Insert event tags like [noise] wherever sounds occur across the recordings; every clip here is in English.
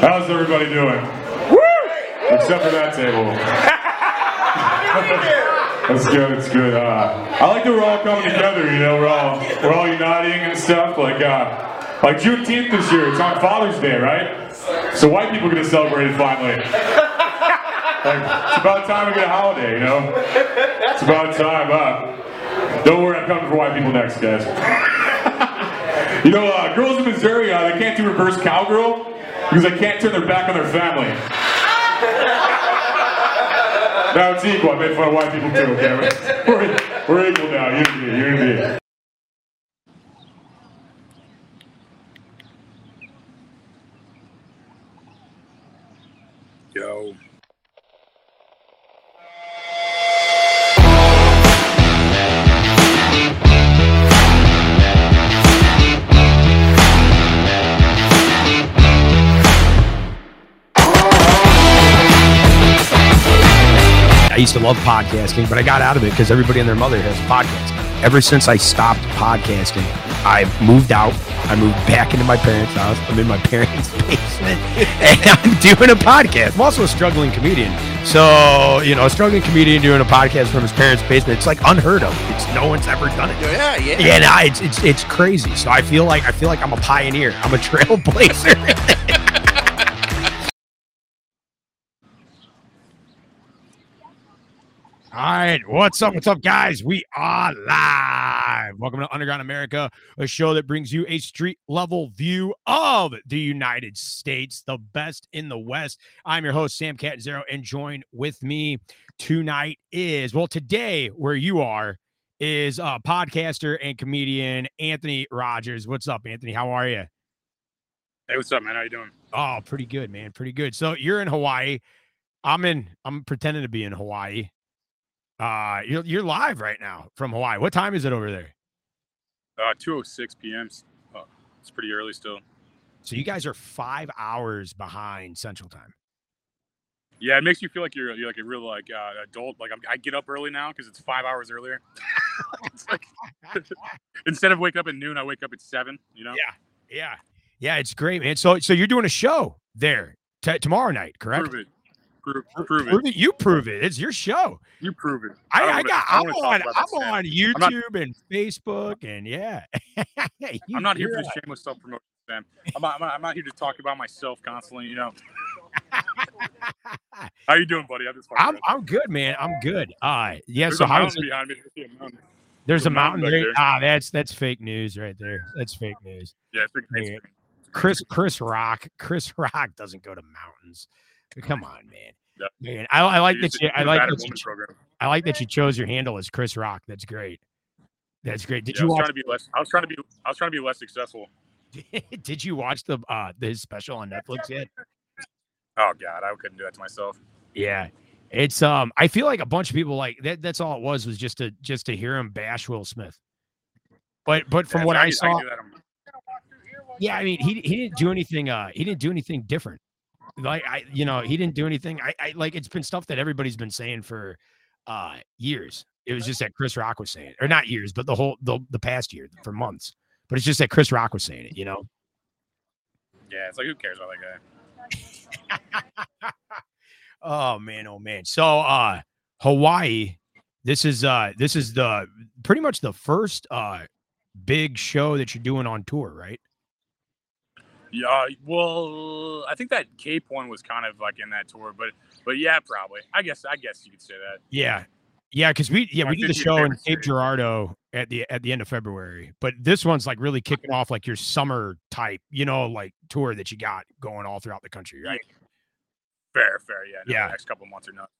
How's everybody doing? Except for that table. [laughs] That's good. It's good. Uh, I like that we're all coming together. You know, we're all we're all uniting and stuff. Like uh, like Juneteenth this year. It's on Father's Day, right? So white people are gonna celebrate it finally. [laughs] Like, it's about time we get a holiday. You know, it's about time. Uh, don't worry, I'm coming for white people next, guys. [laughs] you know, uh, girls in Missouri, uh, they can't do reverse cowgirl because they can't turn their back on their family. [laughs] Now it's equal. I made fun of white people too, okay? We're, we're equal now. Unity, unity. Yo. I used to love podcasting, but I got out of it because everybody and their mother has podcasts. Ever since I stopped podcasting, I've moved out. I moved back into my parents' house. I'm in my parents' [laughs] basement, and I'm doing a podcast. I'm also a struggling comedian. So, you know, a struggling comedian doing a podcast from his parents' basement, it's like unheard of. It's no one's ever done it. Yeah, yeah. Yeah, no, it's, it's it's crazy. So I feel like I feel like I'm a pioneer. I'm a [laughs] trailblazer. [laughs] All right, what's up? What's up, guys? We are live. Welcome to Underground America, a show that brings you a street level view of the United States, the best in the West. I'm your host, Sam Cat Zero, and join with me tonight is well, today where you are is uh, podcaster and comedian Anthony Rogers. What's up, Anthony? How are you? Hey, what's up, man? How you doing? Oh, pretty good, man. Pretty good. So you're in Hawaii. I'm in. I'm pretending to be in Hawaii. Uh, you're you're live right now from Hawaii. What time is it over there? Uh, 2:06 p.m. Oh, it's pretty early still. So you guys are five hours behind Central Time. Yeah, it makes you feel like you're you're like a real like uh, adult. Like I'm, I get up early now because it's five hours earlier. [laughs] it's like [laughs] instead of wake up at noon, I wake up at seven. You know? Yeah, yeah, yeah. It's great, man. So so you're doing a show there t- tomorrow night, correct? Prove it. Prove, prove it. it. You prove it. It's your show. You prove it. I, I wanna- got. I I'm wanna on. I'm on YouTube not- and Facebook, and yeah. [laughs] I'm not here for shameless self promotion, Sam. I'm not, I'm, not, I'm not here to talk about myself constantly. You know. [laughs] How you doing, buddy? I'm just. I'm I'm good, man. I'm good. Uh yeah. There's so a how's mountain it? behind me. I a mountain. There's a mountain mountain there. Ah, that's that's fake news right there. That's fake news. Yeah, it's crazy. Chris Chris Rock Chris [laughs] Rock doesn't go to mountains. Come on, man. Yeah. Man, I, I like You that used you I like that that you, program. I like that you chose your handle as Chris Rock. That's great. That's great. Did Yeah, I you was watch trying to be less. I was trying to be. I was trying to be less successful. [laughs] Did you watch the uh the his special on Netflix yet? Oh God, I couldn't do that to myself. Yeah. It's um I feel like a bunch of people like that that's all it was was just to just to hear him bash Will Smith. But but from Yeah, what so I saw can do that on- Yeah, I mean, he he didn't do anything. Uh, he didn't do anything different. Like I, you know, he didn't do anything. I, I like it's been stuff that everybody's been saying for uh years. It was just that Chris Rock was saying, it. or not years, but the whole the the past year for months. But it's just that Chris Rock was saying it. You know. yeah, it's like who cares about that guy? [laughs] oh man, oh man. So uh, Hawaii. This is uh this is the pretty much the first uh big show that you're doing on tour, right? Yeah, well, I think that Cape one was kind of like in that tour, but but yeah, probably. I guess I guess you could say that. Yeah. Yeah, because we yeah, My we did the show in Cape city. Girardeau at the at the end of February. But this one's like really kicking off like your summer type, you know, like tour that you got going all throughout the country, right? Fair, fair. Yeah, no, Yeah. Next couple months or not.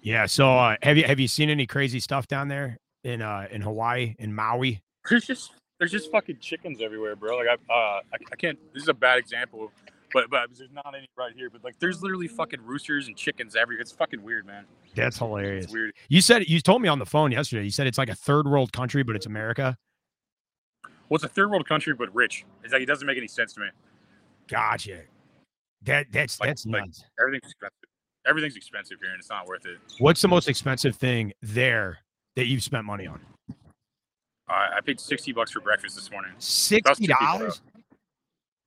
Yeah. So uh have you have you seen any crazy stuff down there in uh in Hawaii, in Maui? There's just there's just fucking chickens everywhere, bro. Like I uh I, I can't. This is a bad example, but but there's not any right here. But like there's literally fucking roosters and chickens everywhere. It's fucking weird, man. That's hilarious. It's weird. You said you told me on the phone yesterday. You said it's like a third world country, but it's America. Well, it's a third world country, but rich. It's like it doesn't make any sense to me. Gotcha. That that's Like- that's like- nuts. Everything's expensive. Everything's expensive here, and it's not worth it. What's the most expensive thing there that you've spent money on? Uh, I paid sixty bucks for breakfast this morning. Sixty $60, dollars?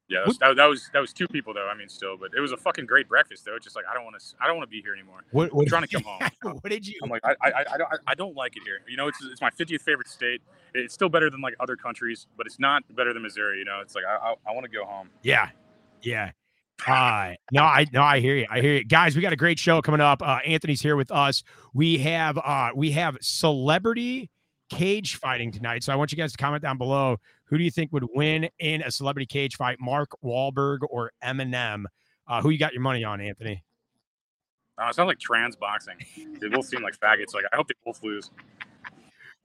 Yeah, that was, that, that was that was two people though. I mean, still, but it was a fucking great breakfast though. It's just like I don't want to I don't want to be here anymore. What, what I'm trying to come [laughs] home. what did you? I'm like, I, I, I don't, I don't like it here. You know, it's, it's my 50th favorite state. It's still better than like other countries, but it's not better than Missouri. You know, it's like I, I, I want to go home. Yeah, yeah. Uh, no, I no, I hear you. I hear you, guys. We got a great show coming up. Uh, Anthony's here with us. We have uh, we have celebrity cage fighting tonight. So I want you guys to comment down below. Who do you think would win in a celebrity cage fight, Mark Wahlberg or Eminem? Uh, who you got your money on, Anthony? Uh, it sounds like trans boxing. They both seem like faggots. Like I hope they both lose.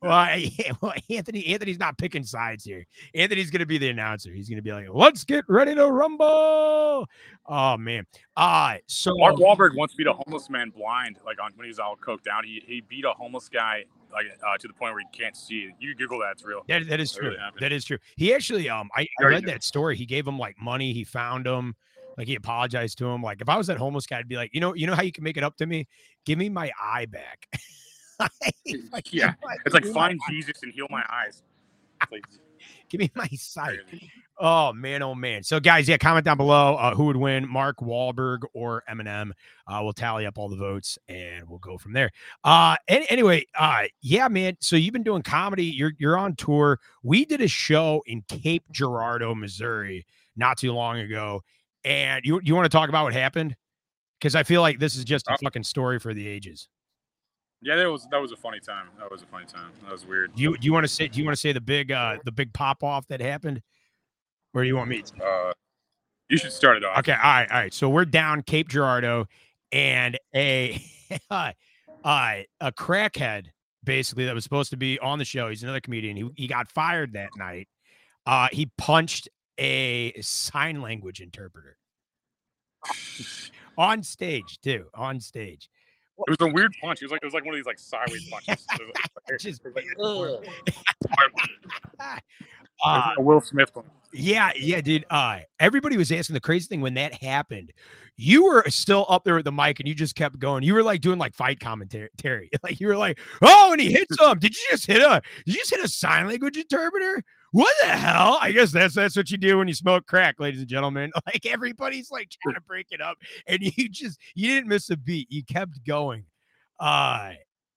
Well, I, [laughs] well, Anthony, Anthony's not picking sides here. Anthony's going to be the announcer. He's going to be like, "Let's get ready to rumble." Oh man. Uh so Mark Wahlberg once beat a homeless man blind, like on when he was all coked out. He he beat a homeless guy like uh, to the point where he can't see. You Google that; it's real. That, that is That true. really that is true. He actually, um, I, I read that story. He gave him like money. He found him. Like he apologized to him. Like if I was that homeless guy, I'd be like, you know, you know how you can make it up to me? Give me my eye back. [laughs] Like, Yeah, It's like find Jesus and heal my eyes. Like, Give me my sight. Oh man, oh man. So guys, yeah, comment down below uh, who would win, Mark Wahlberg or Eminem. Uh, we'll tally up all the votes and we'll go from there. Uh, any, anyway, uh, yeah, man. So you've been doing comedy. You're you're on tour. We did a show in Cape Girardeau, Missouri, not too long ago. And you you want to talk about what happened? Because I feel like this is just a Uh, fucking story for the ages. Yeah, that was that was a funny time. That was a funny time. That was weird. Do you do you want to say do you want to say the big uh the big pop off that happened? Where do you want me to? Uh, you should start it off. Okay, all right, all right. So we're down Cape Girardeau, and a [laughs] uh, a crackhead basically that was supposed to be on the show. He's another comedian. He he got fired that night. Uh, he punched a sign language interpreter [laughs] on stage too. On stage. It was a weird punch. It was like it was like one of these like sideways punches. It like- Just- [laughs] [laughs] it was like- Uh, Will Smith one. Yeah, yeah, dude. Uh, everybody was asking the crazy thing when that happened. You were still up there with the mic and you just kept going. You were like doing like fight commentary. [laughs] Like you were like, oh, and he hits some. Did you just hit a did you just hit a sign language interpreter? What the hell? I guess that's that's what you do when you smoke crack, ladies and gentlemen. [laughs] Like everybody's like trying to break it up, and you just you didn't miss a beat. You kept going. Uh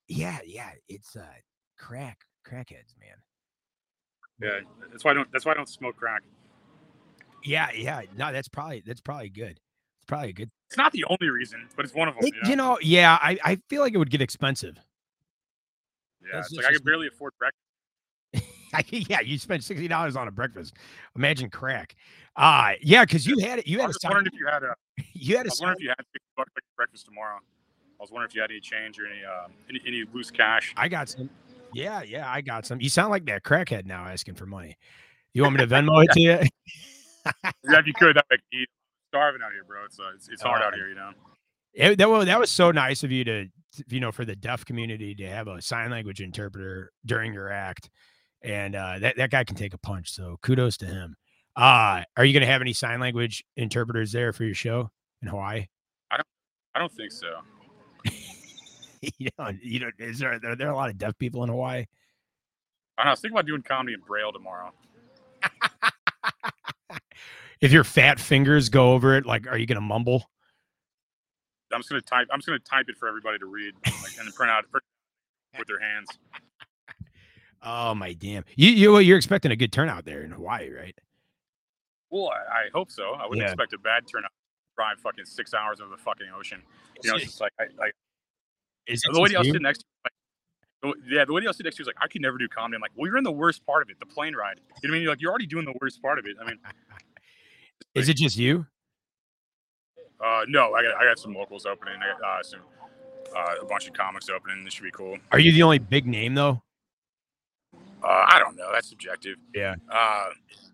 yeah, yeah. It's uh crack, crackheads, man. Yeah, that's why I don't. That's why I don't smoke crack. Yeah, yeah. No, that's probably that's probably good. It's probably a good. It's not the only reason, but it's one of them. It- you know? you know, yeah. I, I feel like it would get expensive. yeah, it's like I could barely afford breakfast. I, [laughs] yeah, you spent sixty dollars on a breakfast. Imagine crack. Uh yeah, because you had it. You had a was sign, wondering if you had a. [laughs] you had I a was wondering if you had six bucks for breakfast tomorrow. I was wondering if you had any change or any um, any, any loose cash. I got some. Yeah, yeah, I got some. You sound like that crackhead now asking for money. You want me to Venmo it to you? [laughs] Yeah, if you could, make me eat. Starving out here, bro. It's uh, it's, it's hard out Uh, here, you know. It, that, was, that was so nice of you to, you know, for the deaf community to have a sign language interpreter during your act. And uh, that, that guy can take a punch. So kudos to him. Uh, are you going to have any sign language interpreters there for your show in Hawaii? I don't I don't think so. [laughs] you know, you know, is there, are there a lot of deaf people in Hawaii? I don't know. I was thinking about doing comedy in Braille tomorrow. [laughs] If your fat fingers go over it, like, are you going to mumble? I'm just gonna type. I'm just gonna type it for everybody to read, like, and print out with their hands. Oh my damn! You you you're expecting a good turnout there in Hawaii, right? Well, I, I hope so. I wouldn't Yeah. expect a bad turnout. Drive fucking six hours over the fucking ocean. You know, it's just like I, like Is the lady just I was you? sitting next to. Like, the- yeah, the lady I next to was like, I could never do comedy. I'm like, well, you're in the worst part of it, the plane ride. You know what I mean? You're like, you're already doing the worst part of it. I mean, [laughs] Is it just you? uh, no, I got I got some locals opening. I got uh, some uh, a bunch of comics opening. This should be cool. Are you the only big name though? Uh, I don't know. That's subjective. Yeah. Uh,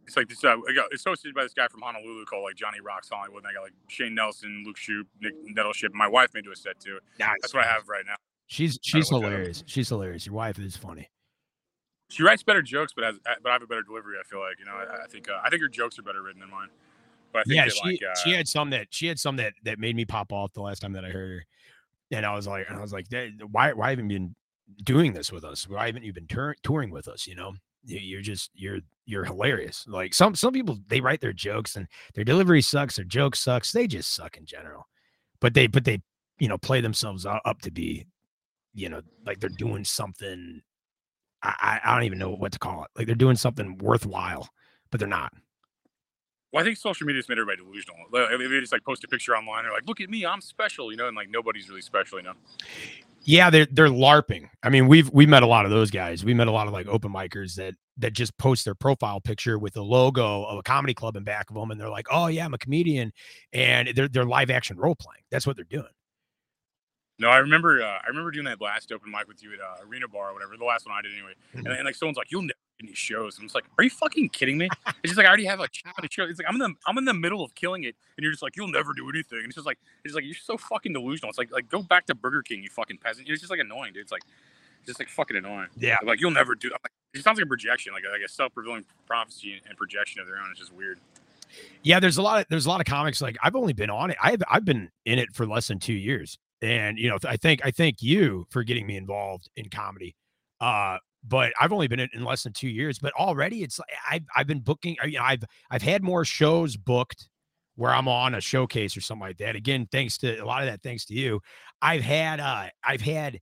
it's like this. Uh, it's hosted by this guy from Honolulu called like Johnny Rocks Hollywood. And I got like Shane Nelson, Luke Shoup, Nick Nettleship. My wife made do a set too. Nice. That's what I have right now. She's she's look that up. hilarious. She's hilarious. Your wife is funny. She writes better jokes, but has but I have a better delivery. I feel like you know. I, I think uh, I think her jokes are better written than mine. But I think Yeah, she like. Uh, she had some that she had some that that made me pop off the last time that I heard her, and I was like, and I was like, why why haven't you been doing this with us? Why haven't you been tour- touring with us? You know, You- you're just you're you're hilarious. Like some some people they write their jokes and their delivery sucks, their joke sucks. They just suck in general. But they but they you know play themselves up to be, you know, like they're doing something. I I don't even know what to call it. Like they're doing something worthwhile, but they're not. Well, I think social media's made everybody delusional. Like, They just like post a picture online. They're like, "Look at me, I'm special," you know, and like nobody's really special, you know. Yeah, they're they're LARPing. I mean, we've we met a lot of those guys. We met a lot of like open micers that that just post their profile picture with the logo of a comedy club in back of them, and they're like, "Oh yeah, I'm a comedian," and they're they're live action role playing. That's what they're doing. No, I remember. Uh, I remember doing that last open mic with you at uh, Arena Bar or whatever. The last one I did anyway. And, Mhm. and like someone's like, "You'll any shows." I'm just like, "Are you fucking kidding me?" [laughs] It's just like I already have a show. It's like I'm in the I'm in the middle of killing it, and you're just like, "You'll never do anything." And it's just like it's like you're so fucking delusional. It's like like go back to Burger King, you fucking peasant. It's just like annoying, dude. It's like it's just like fucking annoying. Yeah, Like you'll never do. Like, it sounds like a projection, like a, like a self revealing prophecy and projection of their own. It's just weird. yeah. There's a lot of there's a lot of comics. Like I've only been on it. I've I've been in it for less than two years, and you know I think I thank you for getting me involved in comedy. Uh, but I've only been in, in less than two years. But already it's like I've I've been booking. You know, I've I've had more shows booked where I'm on a showcase or something like that. Again, thanks to a lot of that, thanks to you. I've had uh I've had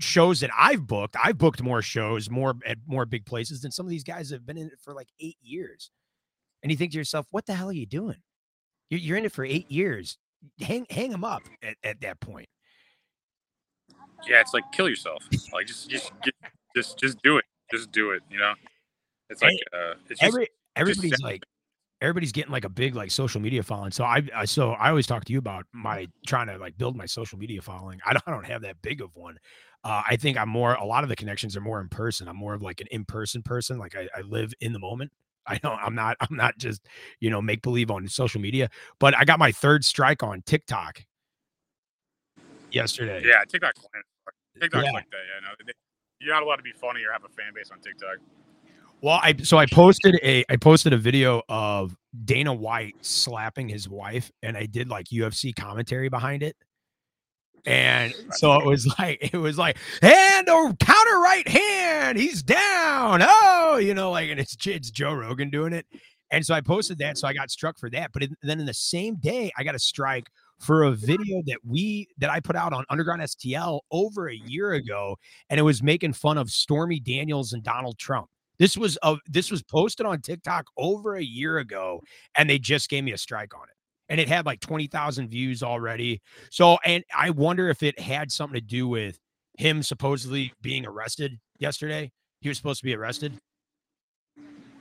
shows that I've booked. I've booked more shows, more at more big places than some of these guys have been in it for like eight years. And you think to yourself, what the hell are you doing? You're, you're in it for eight years. Hang hang them up at, at that point. Yeah, it's like kill yourself. Like just just just just, just do it. Just do it. You know. It's like uh, it's just Every everybody's sad. like everybody's getting like a big like social media following. So I, I so I always talk to you about my trying to like build my social media following. I don't, I don't have that big of one. Uh, I think I'm more a lot of the connections are more in person. I'm more of like an in person person. Like I, I live in the moment. [laughs] I don't. I'm not. I'm not just you know make believe on social media. But I got my third strike on TikTok yesterday. Yeah, TikTok's lame. TikTok's Yeah. like that. Yeah, no, they- you're not allowed to be funny or have a fan base on TikTok. Well, I so I posted a I posted a video of Dana White slapping his wife, and I did like UFC commentary behind it. And so it was [laughs] like it was like hand or counter right hand, he's down. Oh, you know, like and it's it's Joe Rogan doing it. And so I posted that, so I got struck for that. But then in the same day, I got a strike for a video that we that I put out on Underground STL over a year mm-hmm. ago, and it was making fun of Stormy Daniels and Donald Trump. This was a this was posted on TikTok over a year ago, and they just gave me a strike on it. And it had like 20,000 views already. So, and I wonder if it had something to do with him supposedly being arrested yesterday. He was supposed to be arrested.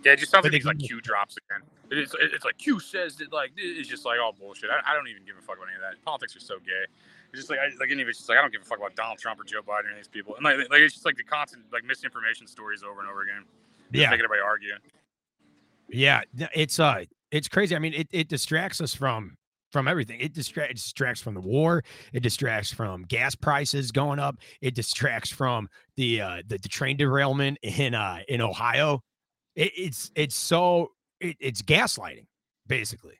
Yeah, it just sounds But like these like Q drops again. It is. It's like Q says that like it's just like all bullshit. I, I don't even give a fuck about any of that. Politics are so gay. It's just like I, like any of it's just like I don't give a fuck about Donald Trump or Joe Biden or any of these people. And like, like it's just like the constant like misinformation stories over and over again. Yeah. making everybody argue. Yeah. It's uh it's crazy. I mean, it, it distracts us from from everything. It, distra- it distracts from the war. It distracts from gas prices going up. It distracts from the uh the, the train derailment in uh in Ohio. It, it's it's so it, it's gaslighting basically.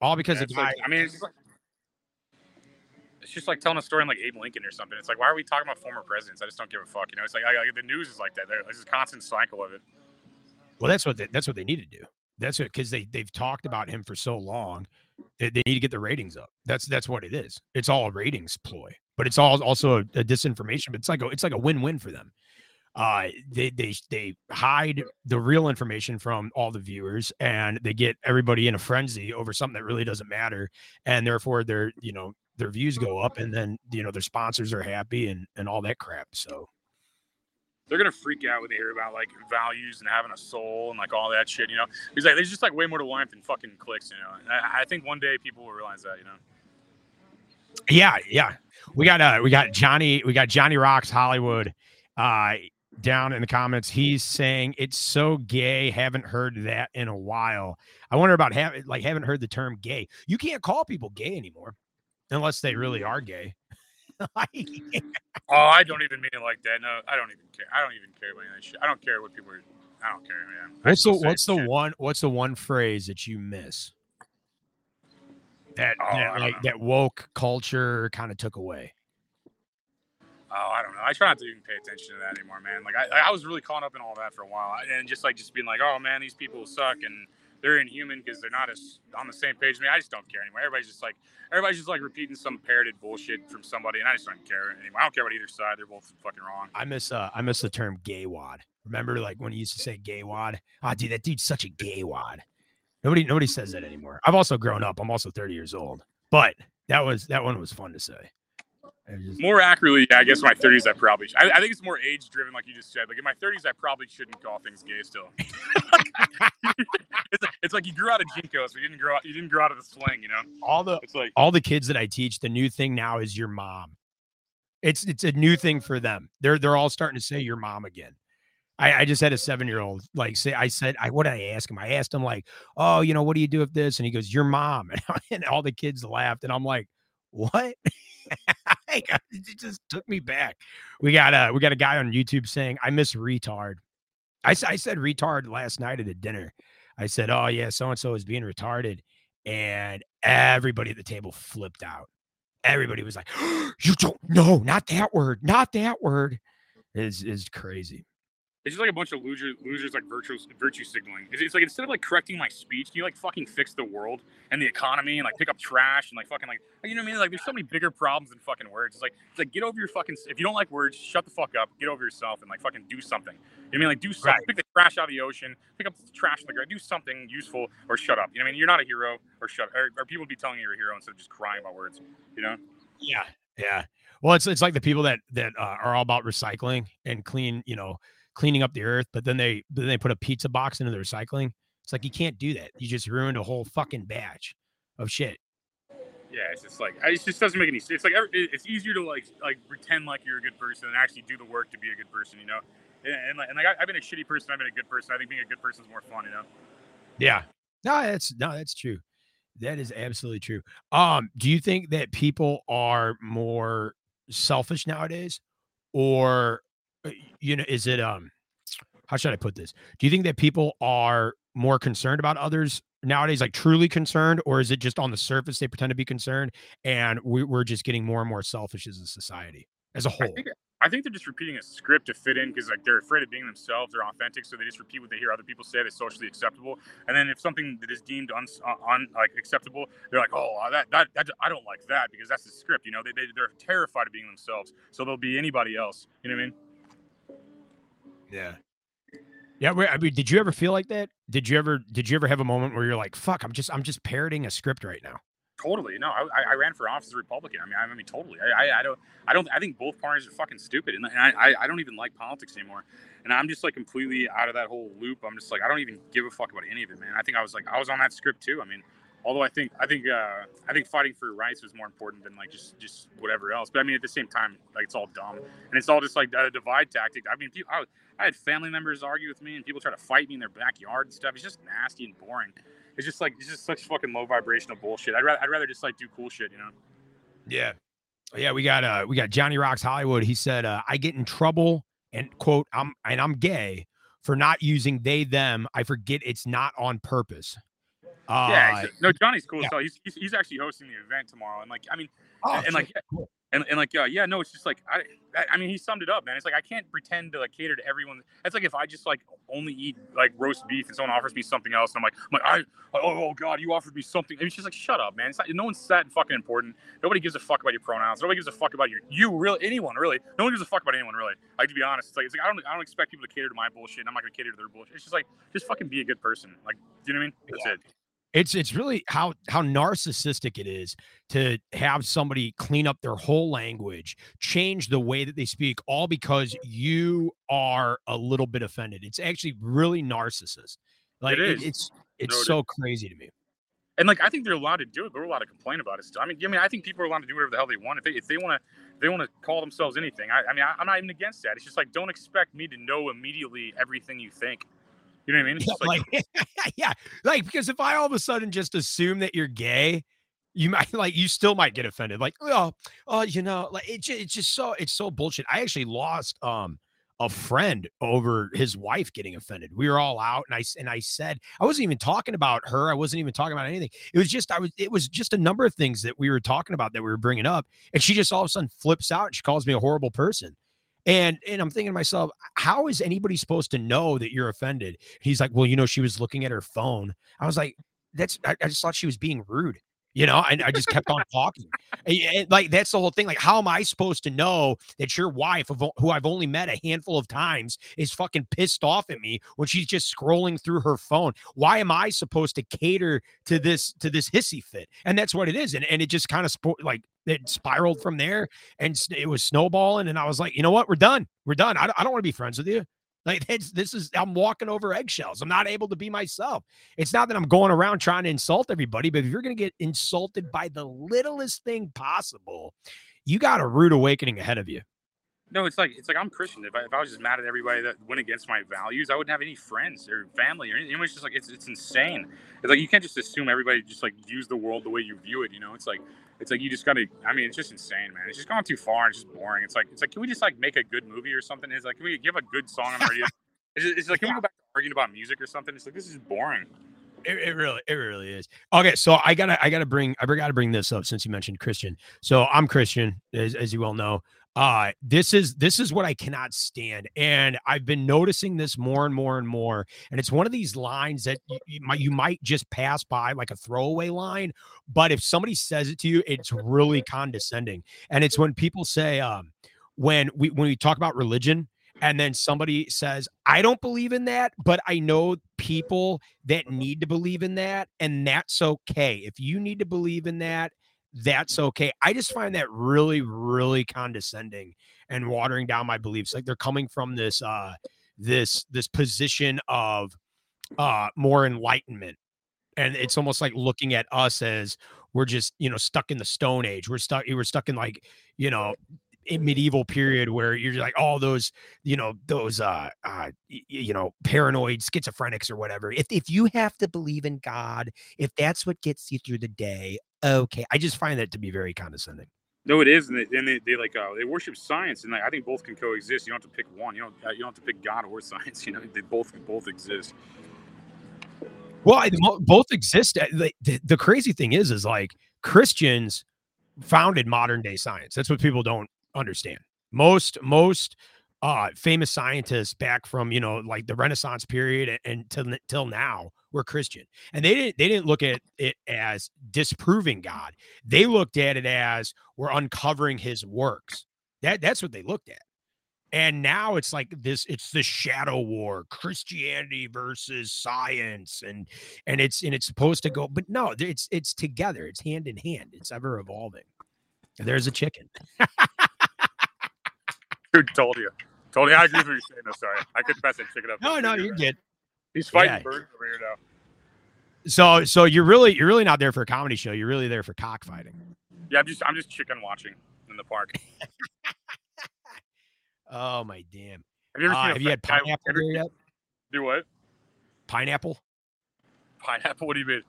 All because Yeah, of it's like- I mean, it's just like it's just like telling a story on like Abe Lincoln or something. It's like why are we talking about former presidents? I just don't give a fuck. You know, it's like, the news is like that. There's a constant cycle of it. Well, that's what they, that's what they need to do. That's it because they they've talked about him for so long. They, they need to get the ratings up. That's that's what it is. It's all a ratings ploy, but it's all also a, a disinformation. But it's like a, it's like a win win for them. Uh, they they they hide the real information from all the viewers, and they get everybody in a frenzy over something that really doesn't matter, and therefore their you know their views go up, and then you know their sponsors are happy and and all that crap. So They're gonna freak out when they hear about like values and having a soul and like all that shit. You know, because like there's just like way more to life than fucking clicks. You know, and I, I think one day people will realize that. You know. Yeah, yeah. We got uh we got Johnny, we got Johnny Rocks Hollywood uh down in the comments. He's saying it's so gay. Haven't heard that in a while. I wonder about having like haven't heard the term gay. You can't call people gay anymore unless they really are gay. [laughs] Oh, I don't [laughs] even mean it like that. No, I don't even care. I don't even care about any that shit. I don't care what people are. I don't care, man. What's the what's the shit. one what's the one phrase that you miss? That, Oh, that like know. that woke culture kind of took away. Oh, I don't know. I try not to even pay attention to that anymore, man. Like I, I was really caught up in all that for a while, and just like just being like, oh man, these people suck and they're inhuman because they're not as on the same page as me. I just don't care anymore. Everybody's just like everybody's just like repeating some parroted bullshit from somebody, and I just don't care anymore. I don't care about either side. They're both fucking wrong. I miss uh I miss the term gay wad. Remember like when he used to say gay wad? Ah, dude, that dude's such a gay wad. Nobody nobody says that anymore. I've also grown up. I'm also 30 years old. But that was that one was fun to say. Just, more accurately, yeah, I guess my 30s, I probably. I, I, think it's more age driven, like you just said. Like in my 30s, I probably shouldn't call things gay still. [laughs] it's, it's, like you grew out of jinkos, so you didn't grow out. You didn't grow out of the sling, you know. All the it's like all the kids that I teach, the new thing now is your mom. It's it's a new thing for them. They're they're all starting to say your mom again. I, I just had a seven year old like say I said I what did I ask him? I asked him like, oh, you know, what do you do with this? And he goes, your mom, [laughs] and all the kids laughed, and I'm like, what? [laughs] it just took me back. We got a we got a guy on YouTube saying I miss retard. I, I said retard last night at a dinner. I said, oh yeah, so and so is being retarded, and everybody at the table flipped out. Everybody was like, [gasps] you don't know, not that word, not that word. Is is crazy. It's just like a bunch of losers, losers like virtue virtue signaling. It's, it's, like instead of like correcting my speech, can you like fucking fix the world and the economy and like pick up trash and like fucking like you know what I mean? Like there's so many bigger problems than fucking words. It's like it's like get over your fucking if you don't like words, shut the fuck up, get over yourself and like fucking do something. You know what I mean? Like do something, right. pick the trash out of the ocean, pick up the trash in the ground, do something useful or shut up. You know what I mean? You're not a hero or shut or, or people be telling you you're a hero instead of just crying about words. You know? Yeah, yeah. Well, it's it's like the people that that uh, are all about recycling and clean, you know cleaning up the earth, but then they then they put a pizza box into the recycling. It's like you can't do that. You just ruined a whole fucking batch of shit. Yeah, it's just like it just doesn't make any sense. It's like it's easier to like like pretend like you're a good person and actually do the work to be a good person, you know. And, and like, and like I've been a shitty person, I've been a good person. I think being a good person is more fun, you know. Yeah, no, that's no, that's true. That is absolutely true. Um, do you think that people are more selfish nowadays, or uh, you know, is it um how should I put this? Do you think that people are more concerned about others nowadays, like truly concerned, or is it just on the surface they pretend to be concerned and we, are just getting more and more selfish as a society as a whole? I think, I think they're just repeating a script to fit in because like they're afraid of being themselves. They're authentic, so they just repeat what they hear other people say that's socially acceptable. And then if something that is deemed un, uh, un like acceptable, they're like, oh, uh, that, that that I don't like that because that's the script. You know, they, they they're terrified of being themselves, so they'll be anybody else. You know what I mean? Yeah. Yeah, I mean, did you ever feel like that? Did you ever did you ever have a moment where you're like, "Fuck, I'm just I'm just parroting a script right now"? Totally. No, I, I ran for office as a Republican. I mean, I, mean, totally. I, I, I, don't, I don't, I think both parties are fucking stupid, and I, I, don't even like politics anymore. And I'm just like completely out of that whole loop. I'm just like, I don't even give a fuck about any of it, man. I think I was like, I was on that script too. I mean, although I think I think uh, I think fighting for rights was more important than like just just whatever else. But I mean, at the same time, like it's all dumb and it's all just like a divide tactic. I mean, people, I, I had family members argue with me and people try to fight me in their backyard and stuff. It's just nasty and boring. It's just like it's just such fucking low vibrational bullshit. I'd rather I'd rather just like do cool shit, you know. Yeah, yeah. We got uh we got Johnny Rocks Hollywood. He said uh, I get in trouble and quote I'm and I'm gay for not using they them. I forget it's not on purpose. Uh, yeah, no, Johnny's cool. Yeah. So he's, he's, he's actually hosting the event tomorrow, and like, I mean, oh, and, and like, cool. and, and like, uh, yeah, no, it's just like, I, I mean, he summed it up, man. It's like I can't pretend to like cater to everyone. That's like if I just like only eat like roast beef and someone offers me something else, and I'm like, I'm like, I, oh, oh god, you offered me something. And it's just like, shut up, man. It's not, no one's that fucking important. Nobody gives a fuck about your pronouns. Nobody gives a fuck about your you really anyone really. No one gives a fuck about anyone really. Like to be honest, it's like it's like I don't I don't expect people to cater to my bullshit. and I'm not gonna cater to their bullshit. It's just like just fucking be a good person. Like, do you know what I mean? That's yeah. it. It's it's really how how narcissistic it is to have somebody clean up their whole language, change the way that they speak, all because you are a little bit offended. It's actually really narcissist. Like it is. It, it's it's no, so it crazy to me. And like I think they're allowed to do it, they're allowed to complain about it. I mean, I mean, I think people are allowed to do whatever the hell they want. If they if they want to they want to call themselves anything. I, I mean, I, am not even against that. It's just like don't expect me to know immediately everything you think. You know what I mean? Yeah, like, like [laughs] yeah, like because if I all of a sudden just assume that you're gay, you might [laughs] like you still might get offended. Like, oh, oh, you know, like it, it's just so it's so bullshit. I actually lost um a friend over his wife getting offended. We were all out, and I and I said I wasn't even talking about her. I wasn't even talking about anything. It was just I was. It was just a number of things that we were talking about that we were bringing up, and she just all of a sudden flips out. And she calls me a horrible person, And and I'm thinking to myself, how is anybody supposed to know that you're offended? He's like, well, you know, she was looking at her phone. I was like, that's I, I just thought she was being rude. You know, and I just kept on talking. And- like that's the whole thing. Like, how am I supposed to know that your wife, who I've only met a handful of times, is fucking pissed off at me when she's just scrolling through her phone? Why am I supposed to cater to this to this hissy fit? And that's what it is. And and it just kind of spo- like it spiraled from there, and it was snowballing. And I was like, you know what? We're done. We're done. I, don't- I don't want to be friends with you. Like [laughs] this is I'm walking over eggshells. I'm not able to be myself. It's not that I'm going around trying to insult everybody, but if you're going to get insulted by the littlest thing possible, you got a rude awakening ahead of you. No, it's like it's like I'm Christian. If I, if I was just mad at everybody that went against my values, I wouldn't have any friends or family or anything. It's just like it's it's insane. It's like you can't just assume everybody just like views the world the way you view it. You know, it's like it's like you just gotta. I mean, it's just insane, man. It's just gone too far and it's just boring. It's like it's like can we just like make a good movie or something? It's like can we give a good song on the radio? [laughs] It's, just, it's like can we go back to arguing about music or something? It's like this is boring. It, it really, it really is. Okay, so I gotta, I gotta bring, I gotta bring this up since you mentioned Christian. So I'm Christian, as, as you well know. Uh, this is this is what I cannot stand, and I've been noticing this more and more and more. And it's one of these lines that you, you might you might just pass by like a throwaway line, but if somebody says it to you, it's really condescending. And it's when people say, um, when we when we talk about religion, and then somebody says, I don't believe in that, but I know people that need to believe in that, and that's okay. If you need to believe in that, that's okay. I just find that really, really condescending and watering down my beliefs. Like they're coming from this uh this this position of uh more enlightenment. And it's almost like looking at us as we're just, you know, stuck in the stone age. We're stuck, we're stuck in like, you know, medieval period where you're like all those you know those uh, uh you know paranoid schizophrenics or whatever if if you have to believe in god if that's what gets you through the day okay i just find that to be very condescending No, it is, and they, and they, they like uh, they worship science, and like, I think both can coexist. You don't have to pick one. You don't uh, you don't have to pick God or [laughs] science. You know, they both both exist. well I, both exist the, the, the crazy thing is is like christians founded modern day science that's what people don't understand. Most most uh famous scientists back from you know like the renaissance period and till, till now were christian. And they didn't they didn't look at it as disproving god. They looked at it as we're uncovering his works. That that's what they looked at. And now it's like this it's the shadow war christianity versus science and and it's and it's supposed to go but no it's it's together. It's hand in hand. It's ever evolving. There's a chicken [laughs] Dude, told you, told you. I agree with what you're saying. No, sorry, I couldn't pass that chicken up. no no you're good He's fighting Yeah. birds over here now. so so you're really you're really not there for a comedy show you're really there for cockfighting Yeah, I'm just I'm just chicken watching in the park. [laughs] oh my damn Have you ever Uh, seen a have you had pineapple ever- yet Do what? pineapple Pineapple? What do you mean?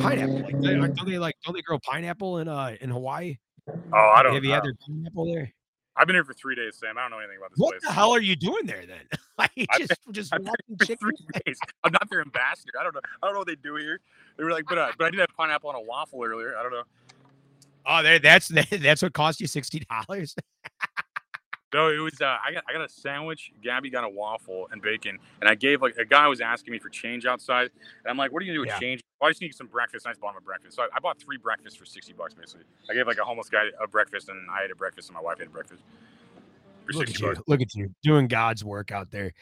pineapple like they- don't they like don't they grow pineapple in uh in hawaii Oh, I don't. have you know. had their pineapple there I've been here for three days, Sam. I don't know anything about this what place. the hell are you doing there then [laughs] like I've just just I've been chicken three [laughs] days. I'm not their ambassador. I don't know. I don't know what they do here. They were like, but uh, but I did have pineapple on a waffle earlier. I don't know. oh there that's [laughs] that's what cost you 60 dollars No, it was. Uh, I got I got a sandwich. Gabby got a waffle and bacon, and I gave like a guy was asking me for change outside, and I'm like, "What are you gonna do with Yeah. change?" Well, I just need some breakfast. I just bought him a breakfast. So I, I bought three breakfasts for sixty bucks, basically. I gave like a homeless guy a breakfast, and I ate a breakfast, and my wife ate a breakfast for Look at you. bucks. Look at you doing God's work out there.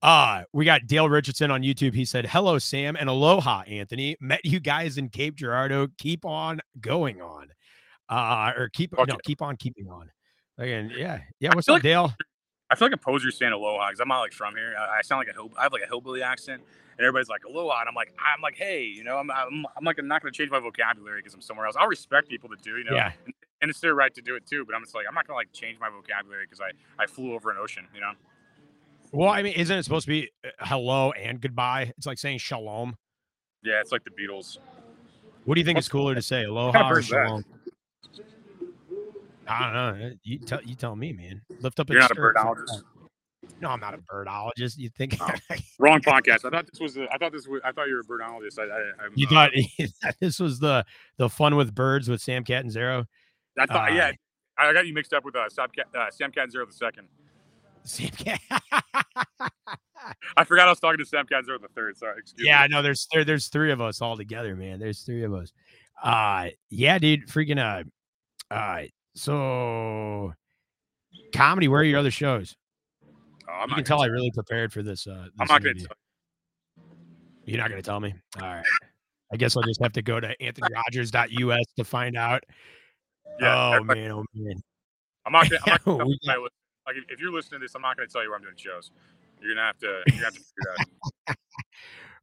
Uh, we got Dale Richardson on YouTube. He said, Hello, Sam, and aloha, Anthony. Met you guys in Cape Girardeau. Keep on going on. Uh, or keep Fuck no, keep on keeping on. Again, yeah. Yeah. What's up, like- Dale? I feel like a poser saying aloha because I'm not like from here. I, I sound like a hill, I have like a hillbilly accent, and everybody's like aloha, and I'm like I'm like hey, you know, I'm I'm, I'm like I'm not gonna change my vocabulary because I'm somewhere else. I'll respect people that do, you know, Yeah. and it's their right to do it too. But I'm just like I'm not gonna like change my vocabulary because I I flew over an ocean, you know. Well, I mean, isn't it supposed to be uh, hello and goodbye? It's like saying shalom. Yeah, it's like the Beatles. What do you think is What's- cooler to say, [laughs] aloha or shalom? that? I don't know. You tell you tell me, man. Lift up. You're not a stir it from birdologist. No, I'm not a birdologist. You think? Oh. [laughs] Wrong podcast. I thought this was. The, I thought this. Was, I thought you were a birdologist. I. I You uh, thought [laughs] this was the the fun with birds with Sam Cat and Zero? I thought. uh, yeah. I got you mixed up with uh, Sam Cat, uh, Sam Cat Zero the second. Sam Cat. [laughs] I forgot I was talking to Sam Kaiser the third. Sorry, excuse yeah, me. no, there's there, there's three of us all together, man. There's three of us. Uh yeah, dude, freaking uh uh so comedy, where are your other shows? Oh, I'm you can tell I really prepared for this. Uh, I'm not gonna. You're not gonna tell me. All right. I guess I'll just have to go to anthonyrogers.us to find out. yeah, oh man, oh man. I'm not gonna. I'm not [laughs] gonna tell We anybody what- like if, you're listening to this, I'm not gonna tell you where I'm doing shows. You're gonna have to. You're gonna have to figure out. [laughs]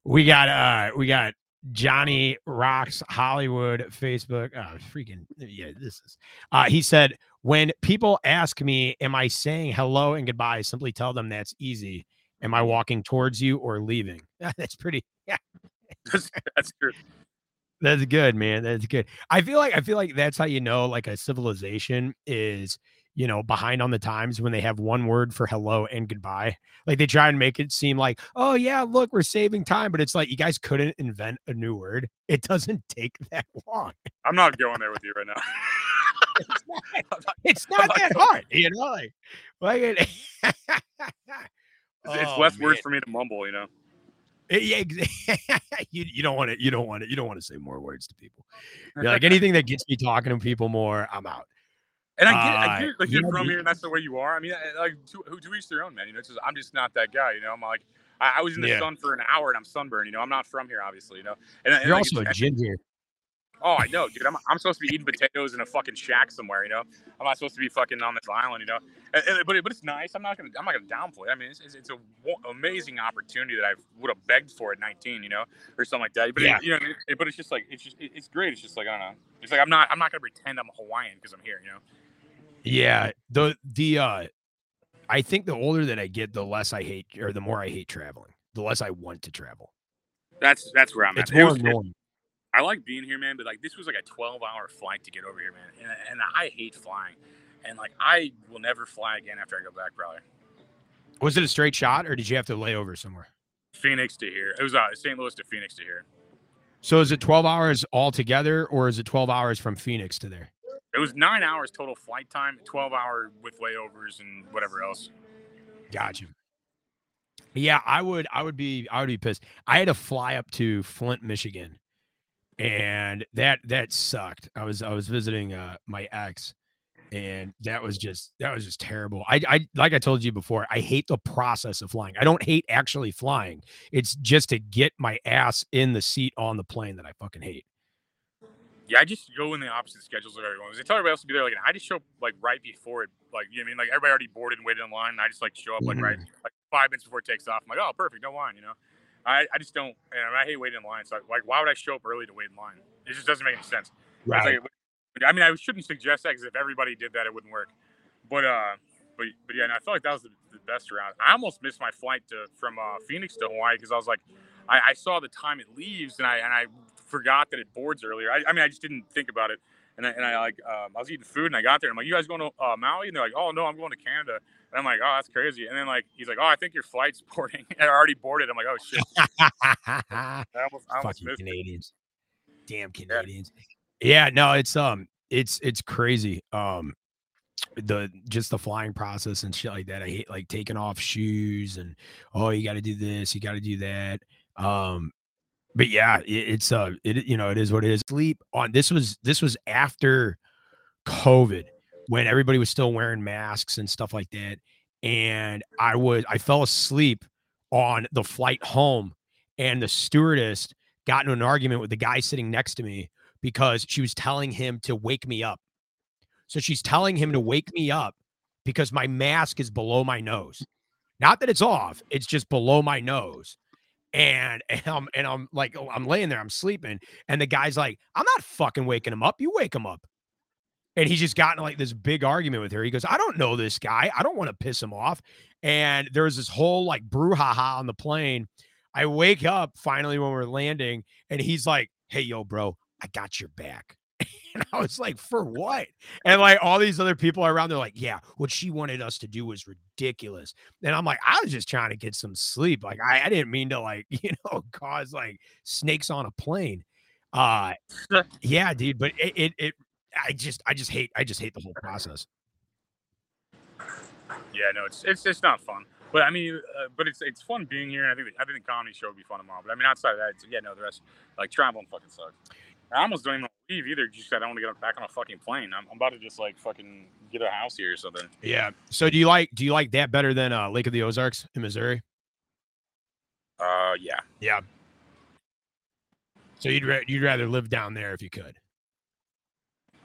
We got uh we got Johnny Rocks Hollywood Facebook. Oh freaking yeah, this is uh he said when people ask me, am I saying hello and goodbye? Simply tell them that's easy. Am I walking towards you or leaving? [laughs] That's pretty yeah. That's, true. That's good, man. That's good. I feel like I feel like that's how you know like a civilization is, you know, behind on the times when they have one word for hello and goodbye. Like they try and make it seem like, oh yeah, look, we're saving time, but it's like you guys couldn't invent a new word. It doesn't [laughs] take that long. I'm not going there with you right now. [laughs] [laughs] It's I'm not not that hard, you know, like like it. It's, it's Oh, less words for me to mumble. You know. It- yeah, you, you don't want to you don't want to you don't want to say more words to people. You're like anything that gets me talking to people more, I'm out. And I get, it, I Uh, get it, like you're from here, and that's the way you are. I mean, like to, who to each their own, man. You know, it's just, I'm just not that guy. You know, I'm like, I, I was in the Yeah. sun for an hour and I'm sunburned. You know, I'm not from here, obviously. You know, and, and You're like, also a ginger. Oh, I know, dude. I'm, I'm supposed to be eating potatoes in a fucking shack somewhere, you know. I'm not supposed to be fucking on this island, you know. And, and- but but it's nice. I'm not gonna I'm not gonna downplay. it. I mean, it's, it's, it's a wo- amazing opportunity that I would have begged for at 19, you know, or something like that. But Yeah. it, you know, it, but it's just like it's just it's great. It's just like I don't know. It's like I'm not I'm not gonna pretend I'm a Hawaiian because I'm here, you know. Yeah, the the uh I think the older that I get, the less I hate or the more I hate traveling. The less I want to travel. That's that's where I'm It's at. It more was- it- annoying. I like being here, man, but like this was like a 12 hour flight to get over here, man. And, and I hate flying. And like I will never fly again after I go back, probably. Was it a straight shot or did you have to lay over somewhere? Phoenix to here. It was uh, St. Louis to Phoenix to here. So is it 12 hours altogether or is it 12 hours from Phoenix to there? It was nine hours total flight time, 12 hour with layovers and whatever else. Gotcha. Yeah, I would I would be I would be pissed. I had to fly up to Flint, Michigan. And that that sucked. I was I was visiting uh my ex and that was just that was just terrible. I I like I told you before, I hate the process of flying. I don't hate actually flying. It's just to get my ass in the seat on the plane that I fucking hate. Yeah, I just go in the opposite schedules of everyone. They tell everybody else to be there, like, I just show up like right before it. Like, you know what I mean? Like everybody already boarded and waited in line, and I just like show up like right like five minutes before it takes off. I'm like, oh, perfect, no line, you know. I, I just don't, and I hate waiting in line. So like, why would I show up early to wait in line? It just doesn't make any sense. It's like- I mean, I shouldn't suggest that because if everybody did that, it wouldn't work. But uh, but but yeah, and I felt like that was the, the best route. I almost missed my flight to from uh, Phoenix to Hawaii because I was like, I, I saw the time it leaves and I and I forgot that it boards earlier. I, I mean, I just didn't think about it. And I, and I like um, I was eating food and I got there. And I'm like, you guys going to uh, Maui? And they're like, oh no, I'm going to Canada. And I'm like, oh, that's crazy. And then like he's like, oh, I think your flight's [laughs] boarding. and I already boarded. I'm like, oh shit. [laughs] I almost, I almost Fucking missed it. Canadians. Damn Canadians. Yeah. no, it's um it's it's crazy. Um the just the flying process and shit like that. I hate like taking off shoes and oh you gotta do this, you gotta do that. Um but yeah, it, it's uh it you know it is what it is. Sleep on this was this was after COVID when everybody was still wearing masks and stuff like that. And I was I fell asleep on the flight home and the stewardess got into an argument with the guy sitting next to me because she was telling him to wake me up. So she's telling him to wake me up because my mask is below my nose. Not that it's off, it's just below my nose. And, [laughs] and I'm and I'm like oh, I'm laying there, I'm sleeping, and the guy's like, I'm not fucking waking him up. You wake him up. And he's just gotten like this big argument with her. He goes, I don't know this guy. I don't want to piss him off. And there's this whole like brouhaha on the plane. I wake up finally when we're landing, and he's like, Hey, yo, bro, I got your back. [laughs] And I was like, For what? And like all these other people around, they're like, Yeah, what she wanted us to do was ridiculous. And I'm like, I was just trying to get some sleep. Like, I, I didn't mean to, like, [laughs] you know, cause like snakes on a plane. Uh, [laughs] yeah, dude, but it, it, it, I just, I just hate, I just hate the whole process. Yeah, no, it's it's it's not fun. But I mean, uh, but it's it's fun being here, and I think the, I think the comedy show would be fun tomorrow. But I mean, outside of that, it's, yeah, no, the rest like traveling fucking sucks. I almost don't even leave either. Just said I want to get back on a fucking plane. I'm, I'm about to just like fucking get a house here or something. Yeah. So do you like do you like that better than uh, Lake of the Ozarks in Missouri? Uh, yeah. Yeah. So you'd ra- you'd rather live down there if you could.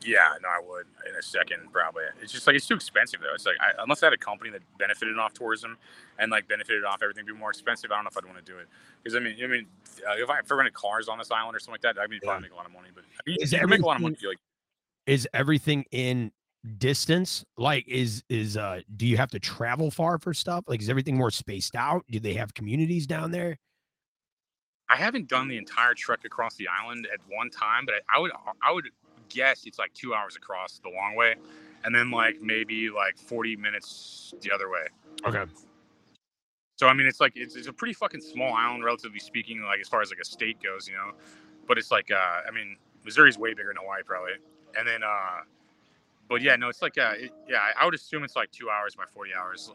Yeah, no, I would in a second probably. It's just like it's too expensive though. It's like I, unless I had a company that benefited off tourism and like benefited off everything being more expensive, I don't know if I'd want to do it. Because I mean, I mean, uh, if I if I rented cars on this island or something like that, I mean, Yeah. probably make a lot of money. But I mean, Is you make a lot of money. everything- Like, Is everything in distance? Like is is uh do you have to travel far for stuff? Like is everything more spaced out? Do they have communities down there? I haven't done the entire trek across the island at one time, but I, I would I would guess it's like two hours across the long way, and then like maybe like forty minutes the other way. Okay. So I mean, it's like it's, it's a pretty fucking small island, relatively speaking, like as far as like a state goes, you know. But it's like, uh, I mean, Missouri's way bigger than Hawaii, probably. And then, uh, but yeah, no, it's like, uh, it, yeah, I- would assume it's like two hours by forty hours.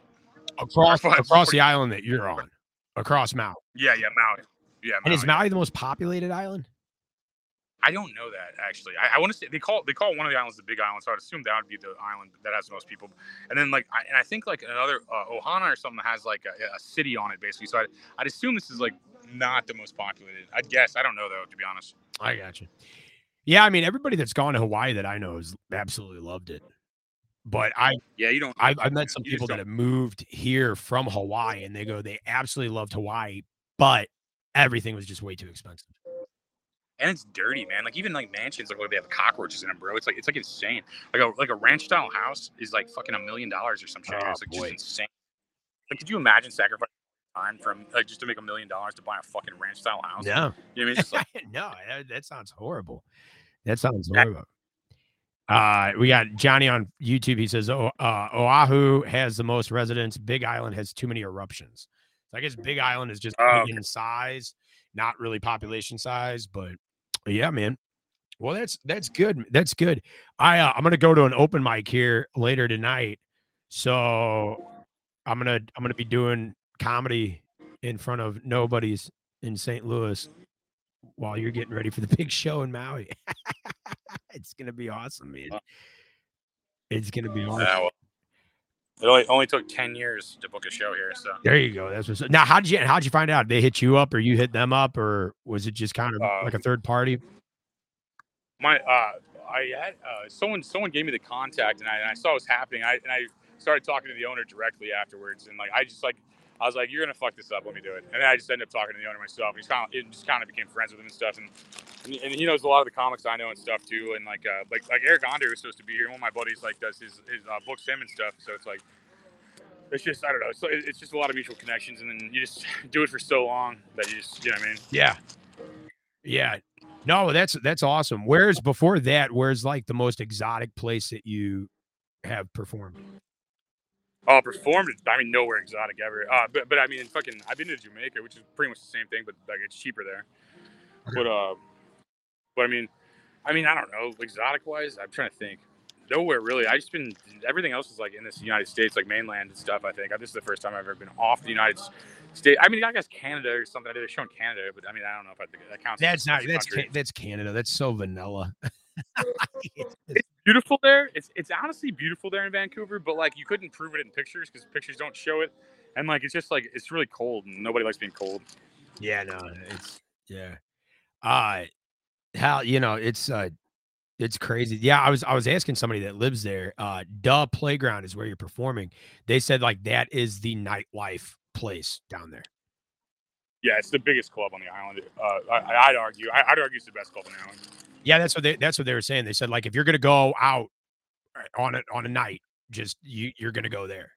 Across [laughs] across the island that you're on. Across Maui. Yeah, yeah, Maui. Yeah, And is Maui. Maui the most populated island? I don't know that actually. I, I want to say they call they call one of the islands the Big Island, so I'd assume that would be the island that has the most people. And then like, I, and I think like another uh, Ohana or something that has like a, a city on it basically. So I'd, I'd assume this is like not the most populated. I'd guess. I don't know though, to be honest. I got you. Yeah, I mean everybody that's gone to Hawaii that I know has absolutely loved it. But I Yeah, you don't. I've, I've met some people that have moved here from Hawaii and they go they absolutely loved Hawaii, but everything was just way too expensive. And it's dirty, man. Like even like mansions like they have cockroaches in them, bro. It's like it's like insane. Like a like a ranch style house is like fucking a million dollars or some shit. Oh, it's like boy. just insane. Like, could you imagine sacrificing time from like just to make a million dollars to buy a fucking ranch style house? Yeah, You know what I mean? Like, [laughs] no, that, that sounds horrible. That sounds horrible. Uh, we got Johnny on YouTube. He says, "Oh, uh, Oahu has the most residents. Big Island has too many eruptions. So I guess Big Island is just Oh, big in size, not really population size, but yeah, man. Well, that's that's good. That's good. I uh, I'm gonna go to an open mic here later tonight, so I'm gonna I'm gonna be doing comedy in front of nobody's in St. Louis while you're getting ready for the [laughs] big show in Maui. [laughs] it's gonna be awesome, man. It's gonna be awesome. It only, only took ten years to book a show here, so There you go. That's what's now. How did you how'd you find out? Did They hit you up, or you hit them up, or was it just kind of like a third party? my uh I had uh someone someone gave me the contact and I, and I saw it was happening. I and I started talking to the owner directly afterwards and like I just like I was like, You're gonna fuck this up, let me do it. And then I just ended up talking to the owner myself. He's kind of it just kind of became friends with him and stuff and and, he knows a lot of the comics I know and stuff too. And like uh like like Eric Andre was supposed to be here. One of my buddies like does his his uh, books him and stuff. So it's like it's just I don't know. So it- it's just a lot of mutual connections, and then you just [laughs] do it for so long that you just you know what I mean. Yeah, yeah. No, that's that's awesome. Where's before that? Where's like the most exotic place that you have performed? Oh, performed. I mean, nowhere exotic ever. Uh, but but I mean, fucking, I've been to Jamaica, which is pretty much the same thing, but like it's cheaper there. But uh, but I mean, I mean, I don't know, exotic wise. I'm trying to think. Nowhere really. I just been everything else is like in this United States, like mainland and stuff. I think this is the first time I've ever been off the United States. I mean, I guess Canada or something. I did a show in Canada, but I mean, I don't know if I think that counts. That's not that's. Ca- that's Canada. That's so vanilla. [laughs] it's beautiful there. It's it's honestly beautiful there in Vancouver, but like you couldn't prove it in pictures because pictures don't show it, and like it's just like it's really cold and nobody likes being cold. Yeah, no, it's yeah. Uh how you know, it's uh it's crazy. Yeah, I was I was asking somebody that lives there. Uh Da Playground is where you're performing. They said like that is the nightlife place down there. Yeah, it's the biggest club on the island. Uh, I, I'd argue. I, I'd argue it's the best club on the island. Yeah, that's what they that's what they were saying. They said like if you're gonna go out uh, on it on a night, just you you're gonna go there.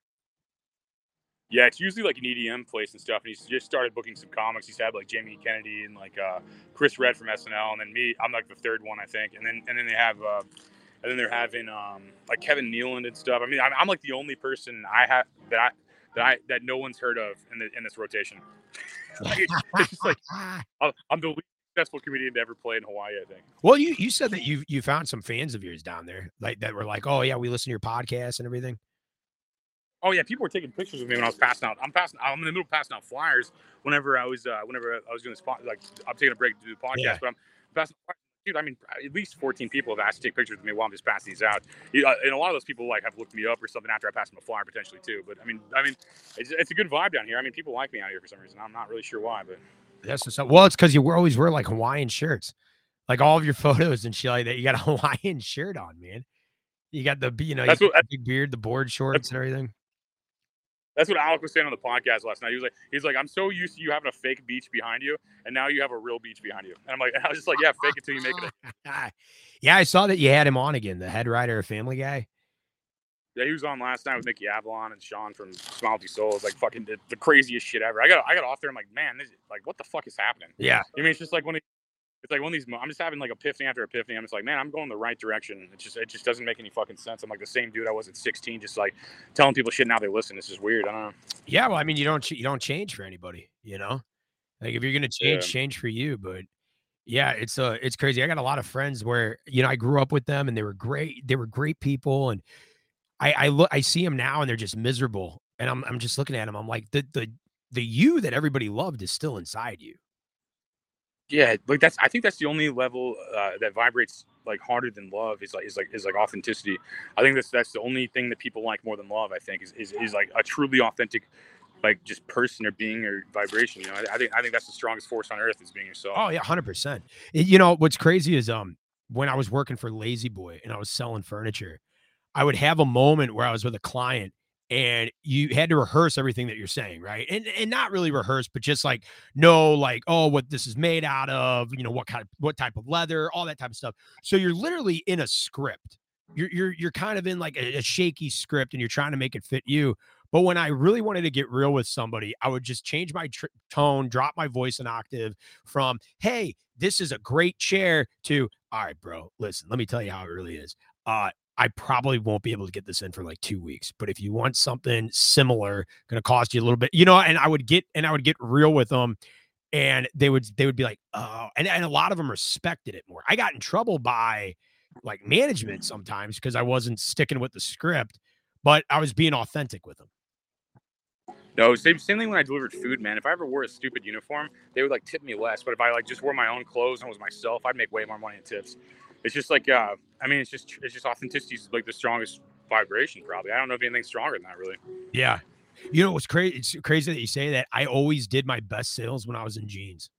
Yeah, it's usually like an EDM place and stuff. And he's just started booking some comics. He's had like Jamie Kennedy and like uh, Chris Redd from SNL, and then me. I'm like the third one, I think. And then and then they have. Uh, and then they're having um, like Kevin Nealon and stuff. I mean, I'm, I'm like the only person I have that I that I that no one's heard of in the in this rotation. [laughs] like, it's, like [laughs] I'm I'm the least successful comedian to ever play in Hawaii. I think. Well, you you said that you you found some fans of yours down there, like that were like, oh yeah, we listen to your podcast and everything. Oh yeah, people were taking pictures of me when I was passing out. I'm passing. I'm in the middle of passing out flyers. Whenever I was, uh, whenever I was doing the spot, like I'm taking a break to do the podcast, Yeah. but I'm passing. Dude, I mean, at least 14 people have asked to take pictures with me while I'm just passing these out. You- uh, And a lot of those people like have looked me up or something after I passed them a flyer potentially too. But I mean, I mean, it's, it's a good vibe down here. I mean, people like me out here for some reason. I'm not really sure why, but That's what's up. Well, it's because you wear- always wear like Hawaiian shirts, like all of your [laughs] photos and shit like that. You got a [laughs] Hawaiian shirt on, man. You got the you know That's you what- the big beard, the board shorts, and everything. That's what Alec was saying on the podcast last night. He was like, he's like, I'm so used to you having a fake beach behind you, and now you have a real beach behind you. And I'm like, [laughs] I was just like, yeah, fake it till you make it. yeah, I saw that you had him on again, the head writer of Family Guy. Yeah, he was on last night with Mickey Avalon and Sean from Smiley Souls. Like fucking the, the craziest shit ever. I got I got off there. I'm like, man, this is, like what the fuck is happening? Yeah, I mean, it's just like when it, it's like one of these. I'm just having like epiphany after epiphany. I'm just like, man, I'm going the right direction. It just it just doesn't make any fucking sense. I'm like the same dude I was at 16, just like telling people shit. Now they listen. This is weird. I don't know. yeah. Well, I mean, you don't you don't change for anybody, you know. Like if you're gonna change, Yeah. change for you. But yeah, it's uh it's crazy. I got a lot of friends where you know I grew up with them and they were great. They were great people, and I I look I see them now and they're just miserable. And I'm I'm just looking at them. I'm like the the the you that everybody loved is still inside you. Yeah, like that's. I think that's the only level uh, that vibrates like harder than love is like is like is like authenticity. I think that's that's the only thing that people like more than love. I think is is, is like a truly authentic, like just person or being or vibration. You know, I, I think I think that's the strongest force on earth is being yourself. Oh yeah, hundred percent. You know what's crazy is um when I was working for La-Z-Boy and I was selling furniture, I would have a moment where I was with a client and you had to rehearse everything that you're saying, right? And and not really rehearse, but just like know like oh what this is made out of, you know what kind of what type of leather, all that type of stuff. So you're literally in a script. You're you're you're kind of in like a, a shaky script and you're trying to make it fit you. But when I really wanted to get real with somebody, I would just change my tr- tone, drop my voice an octave from, hey, this is a great chair to, all right, bro, listen, let me tell you how it really is. Uh, I probably won't be able to get this in for like two weeks, but if you want something similar, going to cost you a little bit, you know, and I would get, and I would get real with them and they would, they would be like, oh, and, and a lot of them respected it more. I got in trouble by like management sometimes because I wasn't sticking with the script, but I was being authentic with them. No, same same thing when I delivered food, man. If I ever wore a stupid uniform, they would like tip me less. But if I like just wore my own clothes and was myself, I'd make way more money in tips. It's just like, uh, I mean, it's just it's just authenticity is like the strongest vibration, probably. I don't know if anything's stronger than that, really. Yeah. You know what's crazy? It's crazy that you say that. I always did my best sales when I was in jeans.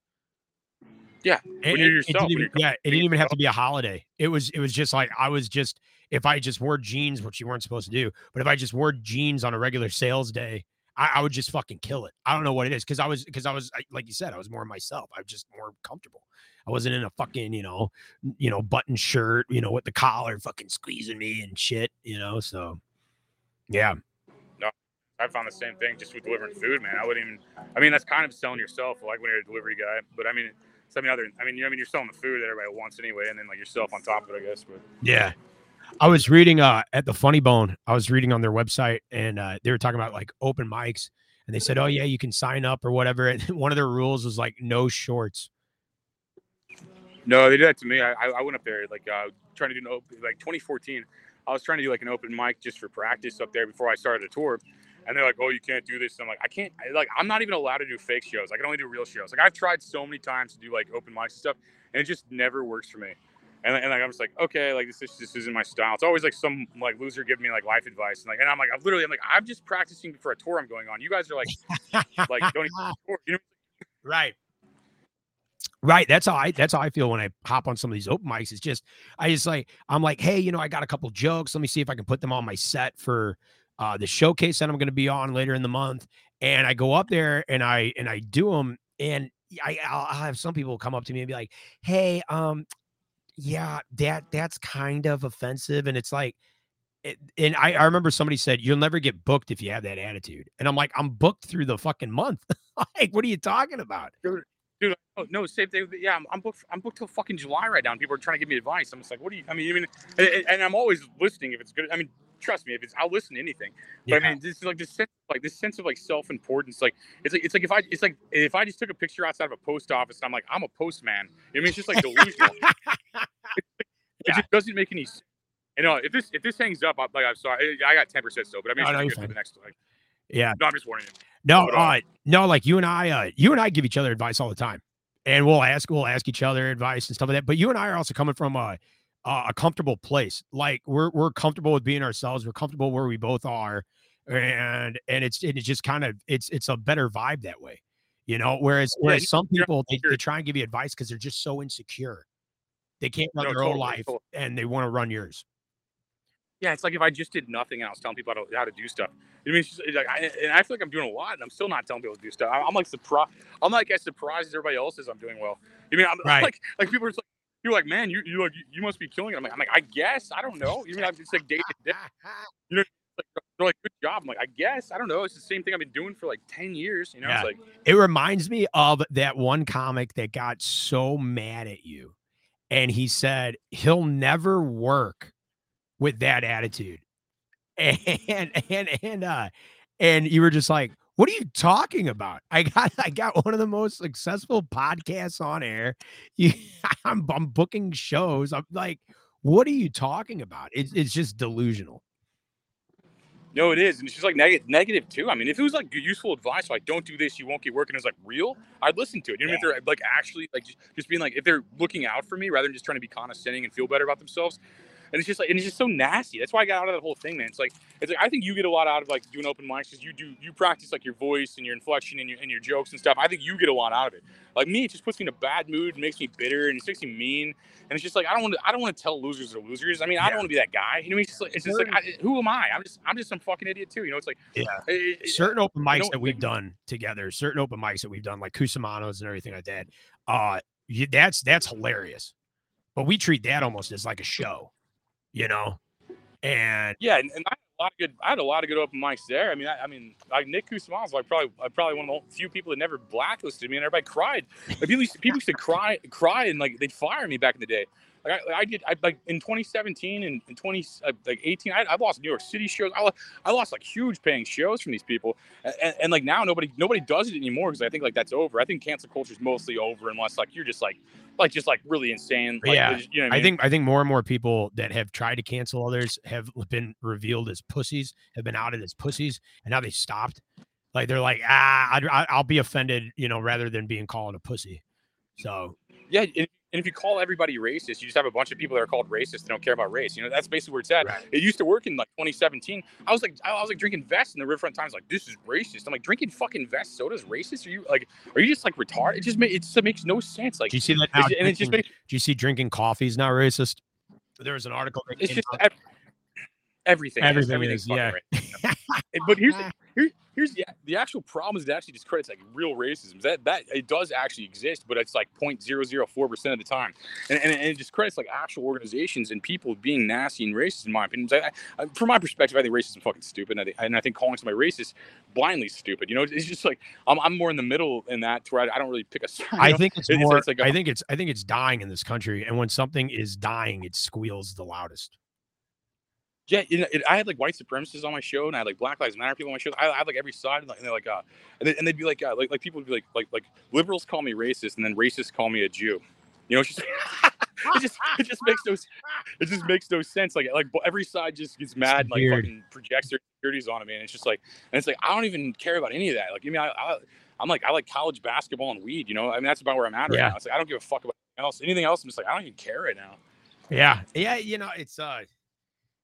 Yeah, And when you're it- it yourself, when even- yeah, it didn't even have to be a holiday. It was it was just like I was just if I just wore jeans, which you weren't supposed to do, but if I just wore jeans on a regular sales day, I, I would just fucking kill it. I don't know what it is because I was because I was I- like you said, I was more myself. I was just more comfortable. I wasn't in a fucking you know you know button shirt, you know, with the collar fucking squeezing me and shit, you know. So yeah, No, I found the same thing just with delivering food, man. I wouldn't even. I mean, that's kind of selling yourself, like when you're a delivery guy. But I mean, something other. I mean, you I mean, you're selling the food that everybody wants anyway, and then like yourself on top of it, I guess. But Yeah. I was reading uh at the Funny Bone. I was reading on their website and uh they were talking about like open mics and they said, "Oh yeah, you can sign up or whatever." [laughs] And one of their rules was like no shorts. no, they did that to me. I, I went up there like uh, trying to do an open, like 2014. I was trying to do like an open mic just for practice up there before I started a tour. And they're like, "Oh, you can't do this." And I'm like, "I can't. I, like, I'm not even allowed to do fake shows. I can only do real shows. Like, I've tried so many times to do like open mics and stuff, and it just never works for me. And, and like, I'm just like, okay, like this, this, this isn't my style. It's always like some like loser giving me like life advice, and like, and I'm like, I'm literally, I'm like, I'm just practicing for a tour I'm going on. You guys are like, [laughs] like, don't even, you know, Right. Right. That's how I that's how I feel when I hop on some of these open mics. It's just I just like I'm like, hey, you know, I got a couple jokes. Let me see if I can put them on my set for uh the showcase that I'm gonna be on later in the month. And I go up there and I and I do them and I I'll, I'll have some people come up to me and be like, hey, um, yeah, that that's kind of offensive. And it's like it, and I, I remember somebody said you'll never get booked if you have that attitude. And I'm like, I'm booked through the fucking month. [laughs] like, what are you talking about? dude. Oh, no, same thing. Yeah, I'm, I'm booked. I'm booked till fucking July right now. And people are trying to give me advice. I'm just like, what do you? I mean, I mean, and, and I'm always listening if it's good. I mean, trust me, if it's, I'll listen to anything. But I mean, this is like this sense, like this sense of like self-importance. Like it's like it's like if I it's like if I just took a picture outside of a post office, and I'm like, I'm a postman. I mean, it's just like delusional. [laughs] it Yeah. just doesn't make any sense. You know, if this if this hangs up, I'm, like I'm sorry, I got ten percent still, but I mean, No, it's no, no, you're good for the next. Like, Yeah. no, I'm just warning you. No, uh, no, like you and I, uh, you and I give each other advice all the time, and we'll ask, we'll ask each other advice and stuff like that. But you and I are also coming from a a comfortable place. Like we're we're comfortable with being ourselves. We're comfortable where we both are, and and it's it's just kind of it's it's a better vibe that way, you know. Whereas Yeah, whereas some people they, they try and give you advice because they're just so insecure, they can't run No, their own life totally. and they want to run yours. Yeah, it's like if I just did nothing and I was telling people how to, how to do stuff. I mean, it's just, like, I, and I feel like I'm doing a lot, and I'm still not telling people to do stuff. I'm, I'm like surprised. I'm like as surprised as everybody else is. I'm doing well. You mean I'm [laughs] Right. like like people are just like you're like man, you you like you must be killing it. I'm like I'm like I guess I don't know. You I'm just like day to day. [laughs] Like, they're like good job. I'm like I guess I don't know. It's the same thing I've been doing for like ten years. You know, Yeah. it's like It reminds me of that one comic that got so mad at you. And he said he'll never work with that attitude. [laughs] And and and uh and you were just like, what are you talking about? I got [laughs] I got one of the most successful podcasts on air. You, [laughs] I'm I'm booking shows. I'm like, what are you talking about? It's it's just delusional. No, it is, and it's just like negative, negative too. I mean, if it was like useful advice, like don't do this, you won't get work, and it's like real, I'd listen to it. You know, if they're like actually like just, just being like if they're looking out for me rather than just trying to be condescending and feel better about themselves. And it's just like, and it's just so nasty. That's why I got out of that whole thing, man. It's like, it's like I think you get a lot out of like doing open mics because you do you practice like your voice and your inflection and your and your jokes and stuff. I think you get a lot out of it. Like me, it just puts me in a bad mood, makes me bitter, and it makes me mean. And it's just like I don't want to. I don't want to tell losers are losers. I mean, I don't want to be that guy. You know, it's just like it's just like I, who am I? I'm just I'm just some fucking idiot too. You know, it's like Yeah. it- it- certain open mics that we've done together, certain open mics that we've done, like Kusamanos and everything like that. Uh, that's that's hilarious. But we treat that almost as like a show, you know. And Yeah, and, and I had a lot of good. I had a lot of good open mics there. I mean, I, I mean, like Nick Kusman's like probably probably one of the few people that never blacklisted me, and everybody cried. Like, people used to, people used to cry, cry, and like they'd fire me back in the day. Like I, I did, I like in 2017 and in 20 uh, like 18, I, I lost New York City shows. I, I lost like huge paying shows from these people, and, and, like now nobody nobody does it anymore because I think like that's over. I think cancel culture is mostly over unless like you're just like like just like really insane. Like, Yeah, you know, I, I think I think more and more people that have tried to cancel others have been revealed as pussies, have been outed as pussies, and now they stopped. Like they're like, ah, I'd, I- I'll be offended, you know, rather than being called a pussy. So Yeah, and, and if you call everybody racist, you just have a bunch of people that are called racist that don't care about race. You know, that's basically where it's at. Right. It used to work in like 2017. I was like, I was like drinking Vess in the Riverfront Times, like this is racist. I'm like drinking fucking Vess soda is racist. Are you like, are you just like retarded? It just ma- it just makes no sense. Like, do you see that? Now, and it just makes do you see drinking coffee is not racist? There was an article. That it's just ev- everything. is. Everything Everything's is, yeah. But here's the, [laughs] here, here's the the actual problem is it actually discredits like real racism. That that it does actually exist, but it's like 0.004 percent of the time, and, and, and it discredits like actual organizations and people being nasty and racist. In my opinion, I, I, from my perspective, I think racism is fucking stupid, and I, think, and I think calling somebody racist blindly stupid. You know, it's just like I'm, I'm more in the middle in that to where I, I don't really pick a [laughs] side. I know? think it's It's- more. it's like a- I think it's. I think it's dying in this country, and when something is dying, it squeals the loudest. Yeah, you know, it, I had like white supremacists on my show, and I had like Black Lives Matter people on my show. I, I had like every side, and, like, and they're like, uh, and, they, and they'd be like, uh, like, like people would be like, like, like liberals call me racist, and then racists call me a Jew. You know, it's just, [laughs] it just, it just makes no, it just makes no sense. Like, like every side just gets mad, and, like weird. fucking projects their insecurities on me, and it's just like, and it's like I don't even care about any of that. Like, I mean, I, I I'm like, I like college basketball and weed. You know, I mean, that's about where I'm at right Yeah. now. It's like I don't give a fuck about anything else. Anything else, I'm just like, I don't even care right now. Yeah, yeah. You know, it's uh,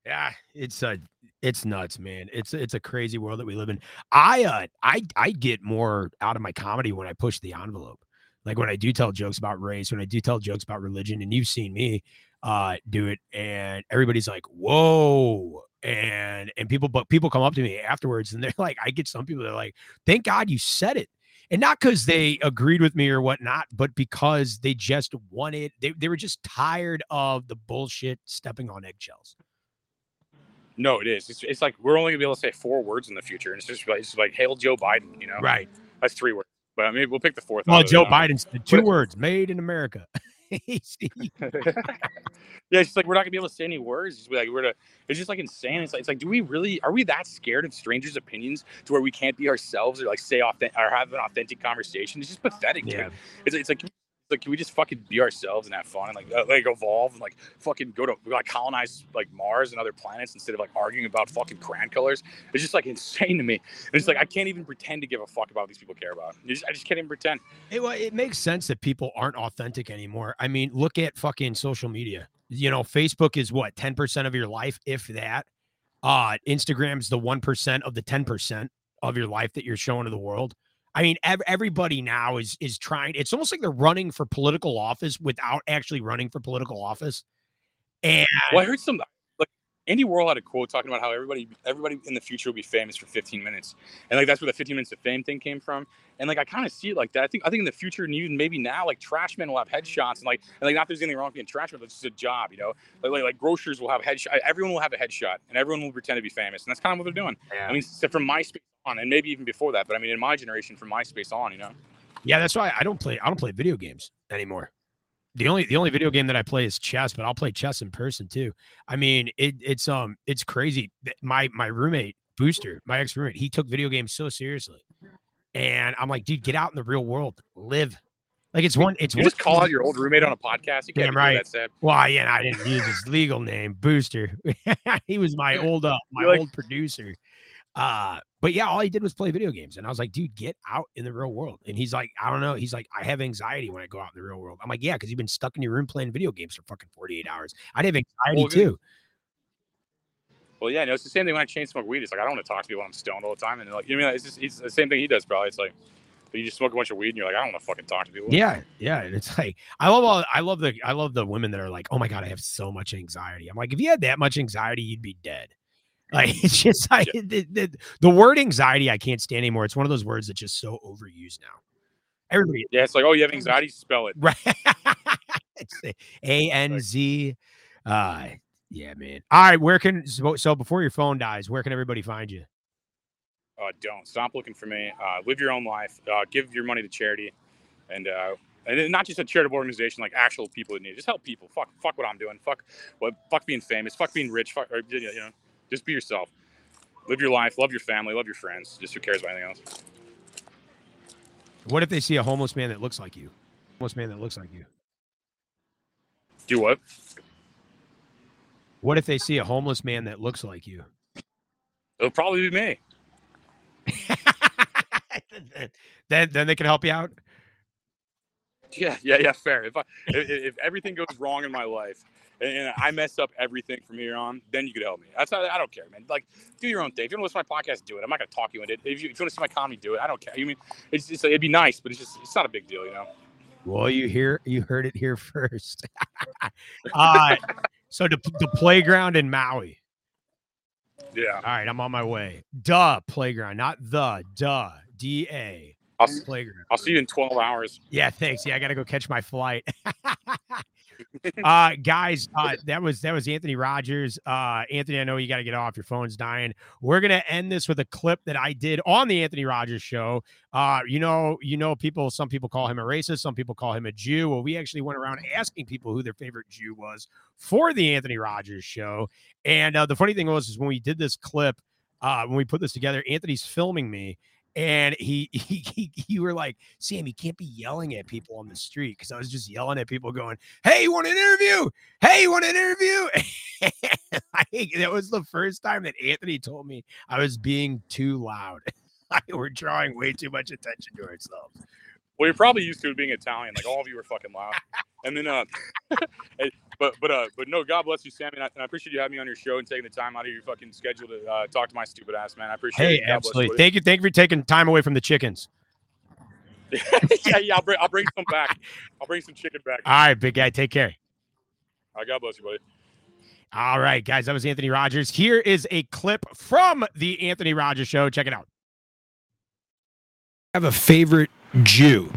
yeah, it's uh, it's nuts, man. It's it's a crazy world that we live in. I uh, I I get more out of my comedy when I push the envelope. Like when I do tell jokes about race, when I do tell jokes about religion, and you've seen me uh do it, and everybody's like, "Whoa!" And and people, but people come up to me afterwards, and they're [laughs] like, I get some people that are like, "Thank God you said it." and not because they agreed with me or whatnot, but because they just wanted they, they were just tired of the bullshit stepping on eggshells. No, it is. It's, it's like we're only gonna be able to say four words in the future, and it's just like it's like hail Joe Biden. You know, Right. That's three words, but I mean we'll pick the fourth. Well, Joe it. Biden two But- words made in America. [laughs] Yeah, it's just like we're not gonna be able to say any words. It's like we're to, It's just like insane. It's like, it's like, do we really? Are we that scared of strangers' opinions to where we can't be ourselves or like say authentic or have an authentic conversation? It's just pathetic. dude. yeah. It's, it's like like, can we just fucking be ourselves and have fun and like uh, like evolve and like fucking go to like colonize like Mars and other planets instead of like arguing about fucking crayon colors? It's just like insane to me. And it's like I can't even pretend to give a fuck about what these people care about. Just, I just can't even pretend. It, well, it makes sense that people aren't authentic anymore. I mean, look at fucking social media. You know, Facebook is what, 10% of your life, if that. Uh, Instagram's the 1% of the 10% of your life that you're showing to the world. I mean, ev- everybody now is is trying. It's almost like they're running for political office without actually running for political office. And Well, I heard some Andy Warhol had a quote talking about how everybody everybody in the future will be famous for 15 minutes, and like that's where the 15 minutes of fame thing came from. And like I kind of see it like that. I think I think in the future, and even maybe now, like trash men will have headshots, and like and like not there's anything wrong with being trash men, but it's just a job, you know. Like, like like grocers will have headshot. Everyone will have a headshot, and everyone will pretend to be famous, and that's kind of what they're doing. I mean, from MySpace on, and maybe even before that, but I mean, in my generation, from MySpace on, you know. yeah, that's why I don't play. I don't play video games anymore. The only the only video game that I play is chess, but I'll play chess in person too. I mean, it it's um it's crazy. My my roommate Booster, my ex roommate, he took video games so seriously, and I'm like, dude, get out in the real world, live. Like it's one. It's You one just call out your old roommate on a podcast. You can't Damn right. that. Well, yeah, I didn't use his legal name, Booster. [laughs] he was my [laughs] old uh, my like- old producer. Uh, but yeah, all he did was play video games, and I was like, dude, get out in the real world. And he's like, I don't know. He's like, I have anxiety when I go out in the real world. I'm like, yeah, because you've been stuck in your room playing video games for fucking 48 hours. I'd have anxiety Well, too. Well, yeah, no, it's the same thing when I chain smoke weed. It's like I don't want to talk to people when I'm stoned all the time, and like, you know, it's just it's the same thing he does. Probably, it's like but you just smoke a bunch of weed, and you're like, I don't want to fucking talk to people. Yeah, yeah. And it's like I love all I love the I love the women that are like, oh my god, I have so much anxiety. I'm like, if you had that much anxiety, you'd be dead. [laughs] Like it's just like the, the, the word anxiety I can't stand anymore. It's one of those words that's just so overused now. Everybody Yeah, it's like, oh, you have anxiety? Spell it. right [laughs] A N Z uh yeah, man. All right, where can so, so before your phone dies, where can everybody find you? Uh, don't stop looking for me. Uh, live your own life. Uh, give your money to charity, and uh, and not just a charitable organization, like actual people in need. it. Just help people. Fuck, fuck what I'm doing. Fuck what. Fuck being famous. Fuck being rich. Fuck, or, you know, just be yourself. Live your life. Love your family. Love your friends. Just who cares about anything else? What if they see a homeless man that looks like you? Homeless man that looks like you. Do what? What if they see a homeless man that looks like you? It'll probably be me. [laughs] then then they can help you out. Yeah, yeah, yeah. Fair. If I, if, if everything goes wrong in my life and, and I mess up everything from here on, then you could help me. That's not, I don't care, man. Like, do your own thing. If you want to listen to my podcast, do it. I'm not gonna talk you into it. If you, if you want to see my comedy, do it. I don't care. You mean it's just it'd be nice, but it's just it's not a big deal, you know. Well, you hear you heard it here [laughs] first. [laughs] uh, so the the playground in Maui. Yeah. All right, I'm on my way. Duh, playground, not the duh. D A I'll, playground. I'll see you in 12 hours. Yeah, thanks. Yeah, I gotta go catch my flight. [laughs] uh guys, uh that was that was Anthony Rogers. Uh Anthony, I know you gotta get off, your phone's dying. We're gonna end this with a clip that I did on the Anthony Rogers show. Uh, you know, you know, people, some people call him a racist, some people call him a Jew. Well, we actually went around asking people who their favorite Jew was for the Anthony Rogers show. And uh, the funny thing was, is when we did this clip, uh, when we put this together, Anthony's filming me, and he [laughs] he he, you were like, Sam, you can't be yelling at people on the street because I was just yelling at people, going, "Hey, you want an interview? Hey, you want an interview?" [laughs] that was the first time that Anthony told me I was being too loud. [laughs] we're drawing way too much attention to ourselves. Well, you're probably used to it being Italian. Like all of you were fucking loud. And then, uh, [laughs] but but uh, but no, God bless you, Sammy. And I, and I appreciate you having me on your show and taking the time out of your fucking schedule to uh, talk to my stupid ass, man. I appreciate Hey, it. God absolutely. Thank you. Thank you for taking time away from the chickens. [laughs] yeah, yeah. I'll bring I'll bring some back. I'll bring some chicken back. All right, big guy. Take care. Uh, God bless you, buddy. All right, guys. That was Anthony Rogers. Here is a clip from the Anthony Rogers show. Check it out. Have a favorite Jew?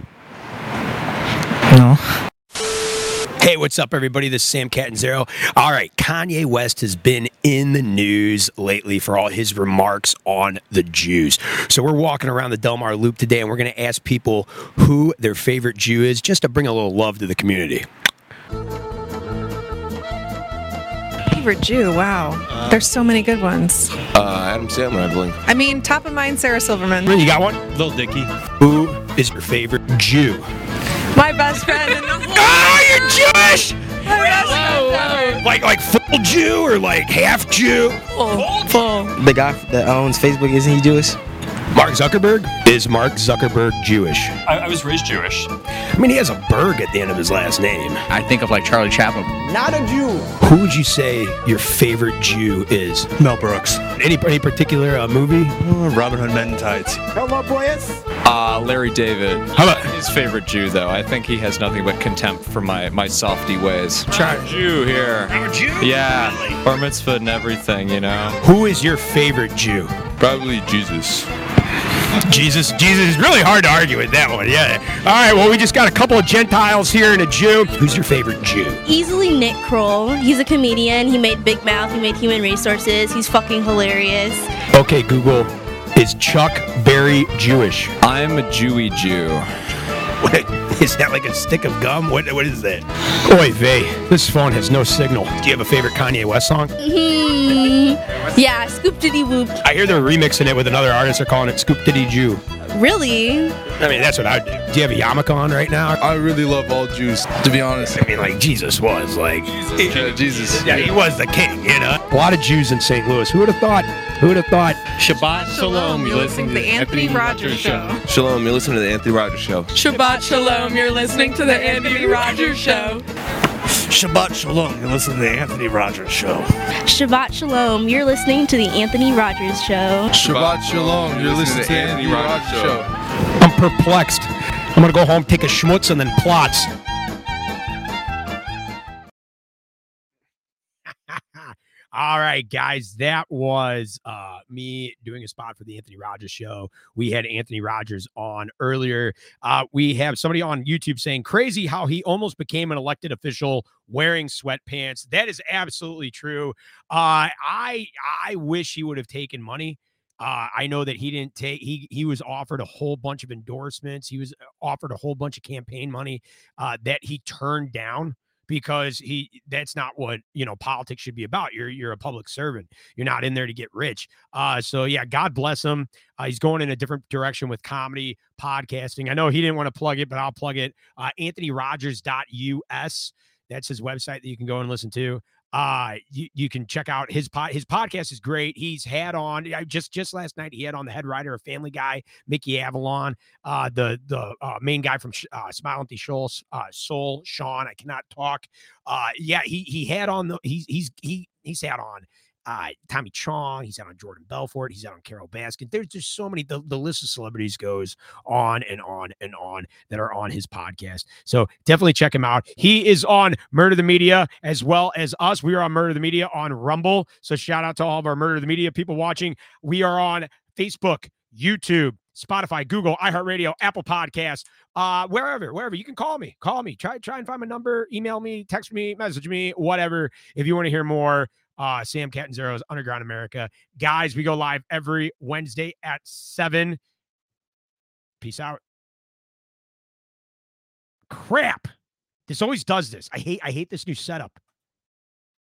No. Hey, what's up, everybody? This is Sam Catanzaro. All right, Kanye West has been in the news lately for all his remarks on the Jews. So we're walking around the Delmar Loop today, and we're going to ask people who their favorite Jew is, just to bring a little love to the community. Favorite Jew. Wow. There's so many good ones. Uh, Adam Sandler, I believe. I mean, top of mind, Sarah Silverman. You got one? Lil Dicky. Who is your favorite Jew? My best friend in the [laughs] you're Jewish? Like like full Jew or like half Jew? The guy that owns Facebook, isn't he Jewish? Mark Zuckerberg? Is Mark Zuckerberg Jewish? I, I was raised Jewish. I mean, he has a berg at the end of his last name. I think of like Charlie Chaplin. Not a Jew. Who would you say your favorite Jew is? Mel Brooks. Any any particular uh, movie? Robin Hood Men in Tights. Hello, boys. Uh, Larry David. How about His favorite Jew, though. I think he has nothing but contempt for my, my softy ways. Char- Jew here. I'm a Jew? Yeah. Bar mitzvah and everything, you know? Who is your favorite Jew? Probably Jesus. Jesus, Jesus is really hard to argue with that one. Yeah. All right. Well, we just got a couple of Gentiles here and a Jew. Who's your favorite Jew? Easily Nick Kroll. He's a comedian. He made Big Mouth. He made Human Resources. He's fucking hilarious. Okay, Google. Is Chuck Berry Jewish? I'm a Jewy Jew. What, is that like a stick of gum? What, what is that? Oy vey, this phone has no signal. Do you have a favorite Kanye West song? Hmm. Yeah, Scoop Diddy Whoop. I hear they're remixing it with another artist. They're calling it Scoop Diddy Jew. Really? I mean, that's what I do. Do you have a yarmulke on right now? I really love all Jews, to be honest. I mean, like Jesus was like, Yeah, Jesus. yeah, he was the king, you know. A lot of Jews in St. Louis. Who would have thought? Who would have thought? Shabbat Shalom, you're listening to the Anthony Rogers Show. Shalom, you're listening to the Anthony Rogers Show. Shabbat Shalom, you're listening to the Anthony Rogers Show. Shabbat Shalom. You're listening to the Anthony Rogers Show. Shabbat Shalom. You're listening to the Anthony Rogers Show. Shabbat Shalom, you're listening to the Anthony Rogers Show. I'm perplexed. I'm gonna go home, take a schmutz, and then plots. All right, guys, that was uh, me doing a spot for the Anthony Rogers show. We had Anthony Rogers on earlier. Uh, we have somebody on YouTube saying, crazy how he almost became an elected official wearing sweatpants. That is absolutely true. Uh, I I wish he would have taken money. Uh, I know that he didn't take he he was offered a whole bunch of endorsements. He was uh, offered a whole bunch of campaign money uh, that he turned down because he that's not what you know politics should be about. You're you're a public servant. You're not in there to get rich. Uh, so yeah, God bless him. Uh, he's going in a different direction with comedy, podcasting. I know he didn't want to plug it, but I'll plug it. Uh, AnthonyRogers.us. That's his website that you can go and listen to uh you, you can check out his pod his podcast is great. He's had on just just last night he had on the head writer of family guy mickey avalon uh the the uh, main guy from uh, smile empty soul uh soul sean i cannot talk. Uh yeah he he had on the he's he's he he's had on uh, Tommy Chong, he's out on Jordan Belfort, he's out on Carole Baskin. There's just so many, the, the list of celebrities goes on and on and on that are on his podcast. So definitely check him out. He is on Murder the Media as well as us. We are on Murder the Media on Rumble. So shout out to all of our Murder the Media people watching. We are on Facebook, YouTube, Spotify, Google, iHeartRadio, Apple Podcasts, uh, wherever, wherever. You can call me. Call me. Try try and find my number, email me, text me, message me, whatever. If you want to hear more, uh, Sam Catanzaro's Underground America. Guys, we go live every Wednesday at 7. Peace out. Crap. This always does this. I hate I hate this new setup.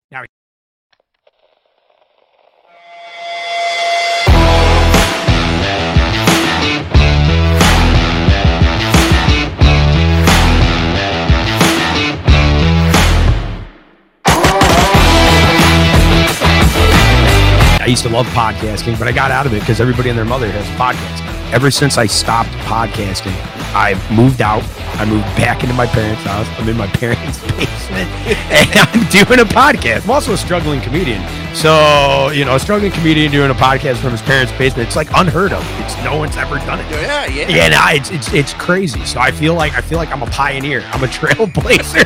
Now I used to love podcasting, but I got out of it because everybody and their mother has podcasts. Ever since I stopped podcasting, I've moved out. I moved [laughs] back into my parents' house. I'm in my parents' [laughs] basement, and I'm doing a podcast. I'm also a struggling comedian. So, you know, a struggling comedian doing a podcast from his parents' basement, it's like unheard of. It's no one's ever done it. Yeah, yeah. Yeah, no, it's, it's it's crazy. So I feel like I feel like I'm a pioneer. I'm a [laughs] trailblazer.